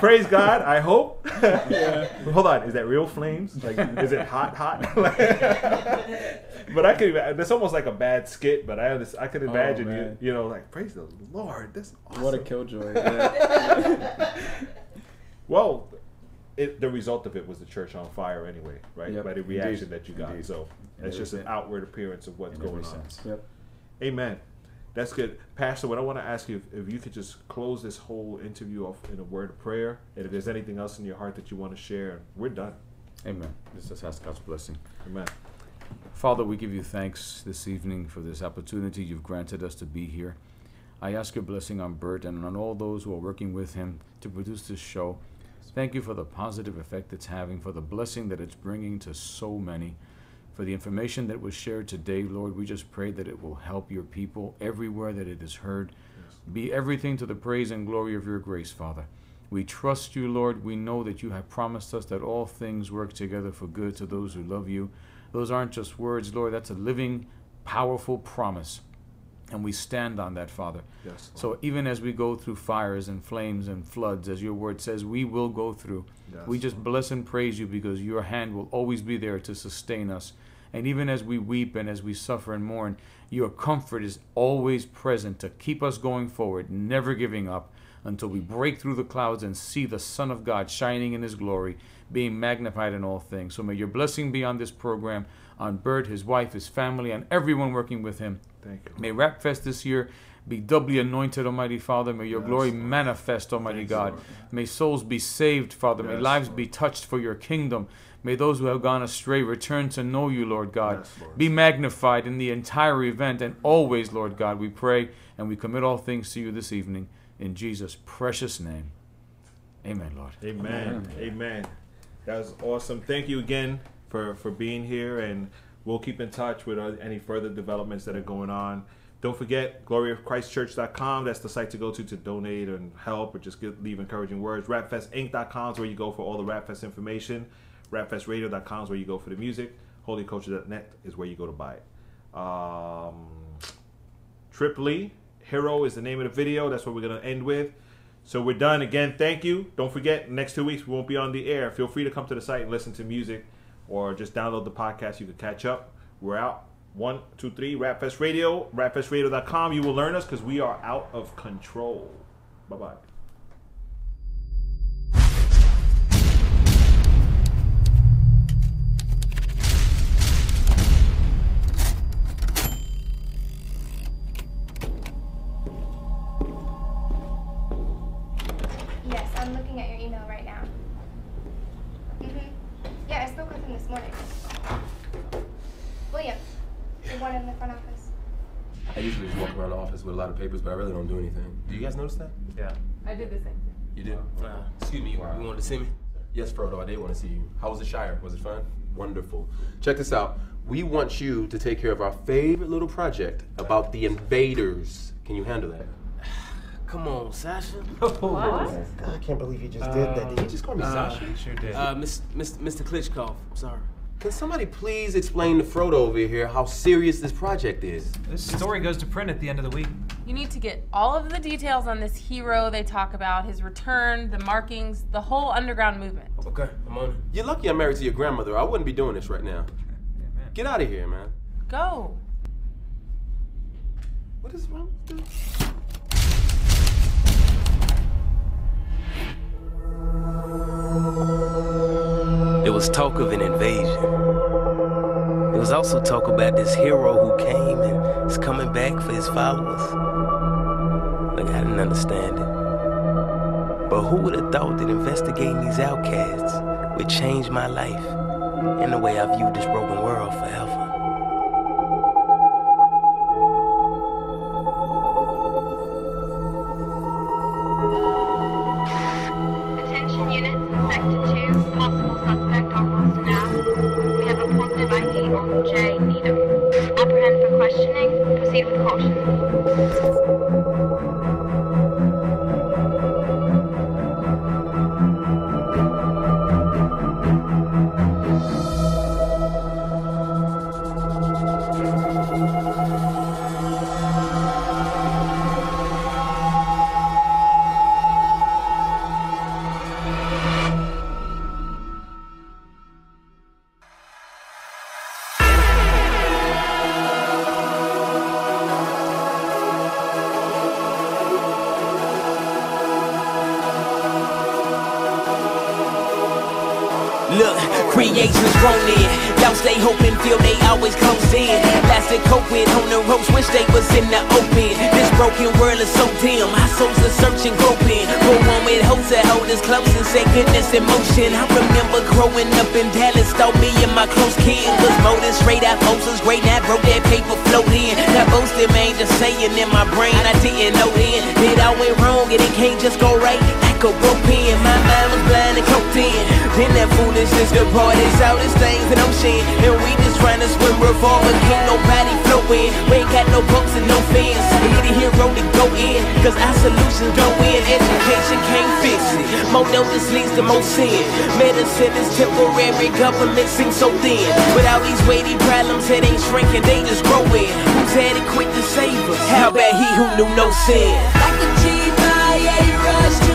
praise God, I hope. Yeah. Hold on, is that real flames? Like, is it hot, hot? but I could. That's almost like a bad skit. But I, understand, I could oh, imagine you, you know, like praise the Lord. That's awesome. What a killjoy. yeah. Well, it, the result of it was the church on fire anyway, right? Yep. By the reaction Indeed. that you got. Indeed. So In it's just an outward appearance of what's In going on. sense. Yep. Amen. That's good. Pastor, what I want to ask you, if, if you could just close this whole interview off in a word of prayer, and if there's anything else in your heart that you want to share, we're done. Amen. Let's just ask God's blessing. Amen. Father, we give you thanks this evening for this opportunity you've granted us to be here. I ask your blessing on Bert and on all those who are working with him to produce this show. Thank you for the positive effect it's having, for the blessing that it's bringing to so many, for the information that was shared today, Lord. We just pray that it will help your people everywhere that it is heard. Be everything to the praise and glory of your grace, Father. We trust you, Lord. We know that you have promised us that all things work together for good to those who love you. Those aren't just words, Lord. That's a living, powerful promise. And we stand on that, Father. Yes. So even as we go through fires and flames and floods, as your word says, we will go through. Yes, we just bless and praise you because your hand will always be there to sustain us. And even as we weep and as we suffer and mourn, your comfort is always present to keep us going forward, never giving up until we break through the clouds and see the Son of God shining in his glory, being magnified in all things. So may your blessing be on this program, on Bert, his wife, his family, and everyone working with him. Thank you. May Rapfest this year be doubly anointed, Almighty Father. May your glory manifest, Almighty God. May souls be saved, Father. May Yes, lives be touched for your kingdom. May those who have gone astray return to know you, Lord God. Be magnified in the entire event and always, Lord God. We pray and we commit all things to you this evening. In Jesus' precious name. Amen, Lord. Amen. Amen. That was awesome. Thank you again for for being here, and we'll keep in touch with uh, any further developments that are going on. Don't forget gloryofchristchurch.com. That's the site to go to to donate and help or just get, leave encouraging words. Rapfestinc.com is where you go for all the Rapfest information. Rapfestradio.com is where you go for the music. HolyCulture.net is where you go to buy it. Um, Trip Lee Hero is the name of the video. That's what we're gonna end with. So we're done. Again, thank you. Don't forget, next two weeks we won't be on the air. Feel free to come to the site and listen to music, or just download the podcast. You can catch up. We're out. One, two, three. Rapfest Radio. Rapfestradio.com. You will learn us because we are out of control. Bye bye. But I really don't do anything. Do you guys notice that? Yeah. I did the same thing. You did? excuse me, you, you wanted to see me? Yes, Frodo, I did want to see you. How was the Shire? Was it fun? Wonderful. Check this out. We want you to take care of our favorite little project about the invaders. Can you handle that? Come on, Sasha. What? I can't believe you just did that. Did you just call me Sasha? You sure did. Uh, Miss, Miss, Mr. Klitschko. I'm sorry. Can somebody please explain to Frodo over here how serious this project is? This story goes to print at the end of the week. You need to get all of the details on this hero they talk about, his return, the markings, the whole underground movement. Okay, I'm on it. You're lucky I'm married to your grandmother. I wouldn't be doing this right now. Get out of here, man. Go. What is wrong with this? There was talk of an invasion. There was also talk about this hero who came and is coming back for his followers. Look, I didn't understand it. But who would have thought that investigating these outcasts would change my life and the way I view this broken world forever? More notice leads to more sin. Medicine is temporary, government seems so thin. With all these weighty problems, it ain't shrinking, they just growing. Who's quick to save us? How about he who knew no sin? Like he rushed to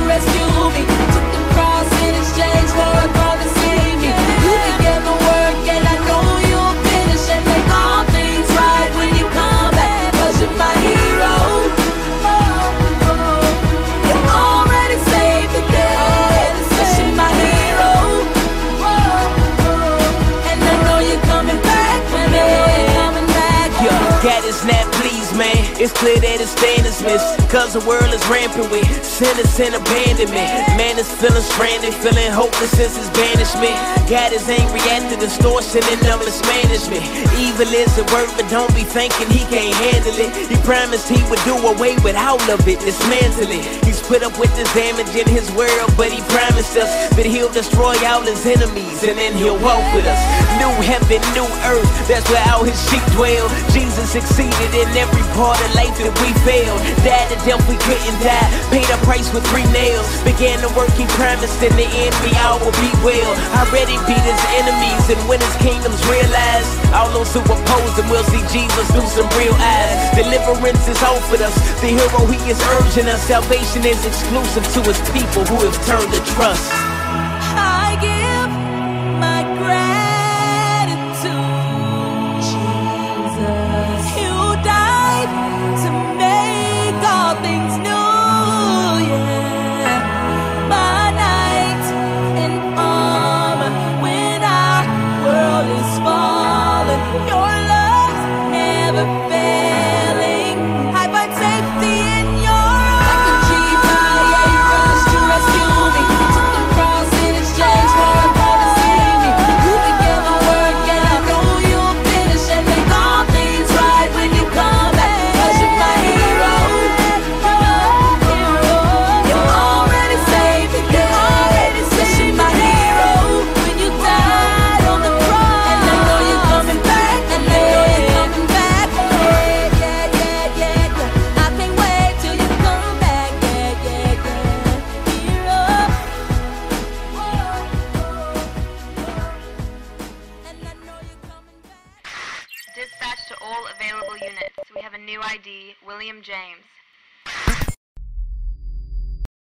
It's clear that is missed. Cause the world is rampant with sinners and abandonment. Man is feeling stranded, feeling hopeless since his banishment. God is angry at the distortion and numbers management. Evil is the word, but don't be thinking he can't handle it. He promised he would do away with all of it, dismantle it. He's put up with this damage in his world, but he promised us that he'll destroy all his enemies and then he'll walk with us. New heaven, new earth, that's where all his sheep dwell. Jesus succeeded in every part of life that we failed. Died the death we couldn't die, paid a price with three nails. Began the work he promised, in the end we all will be well. Already beat his enemies, and when his kingdom's realized, all those who oppose him will see Jesus through some real eyes. Deliverance is offered us, the hero he is urging us. Salvation is exclusive to his people who have turned to trust. I give my gratitude,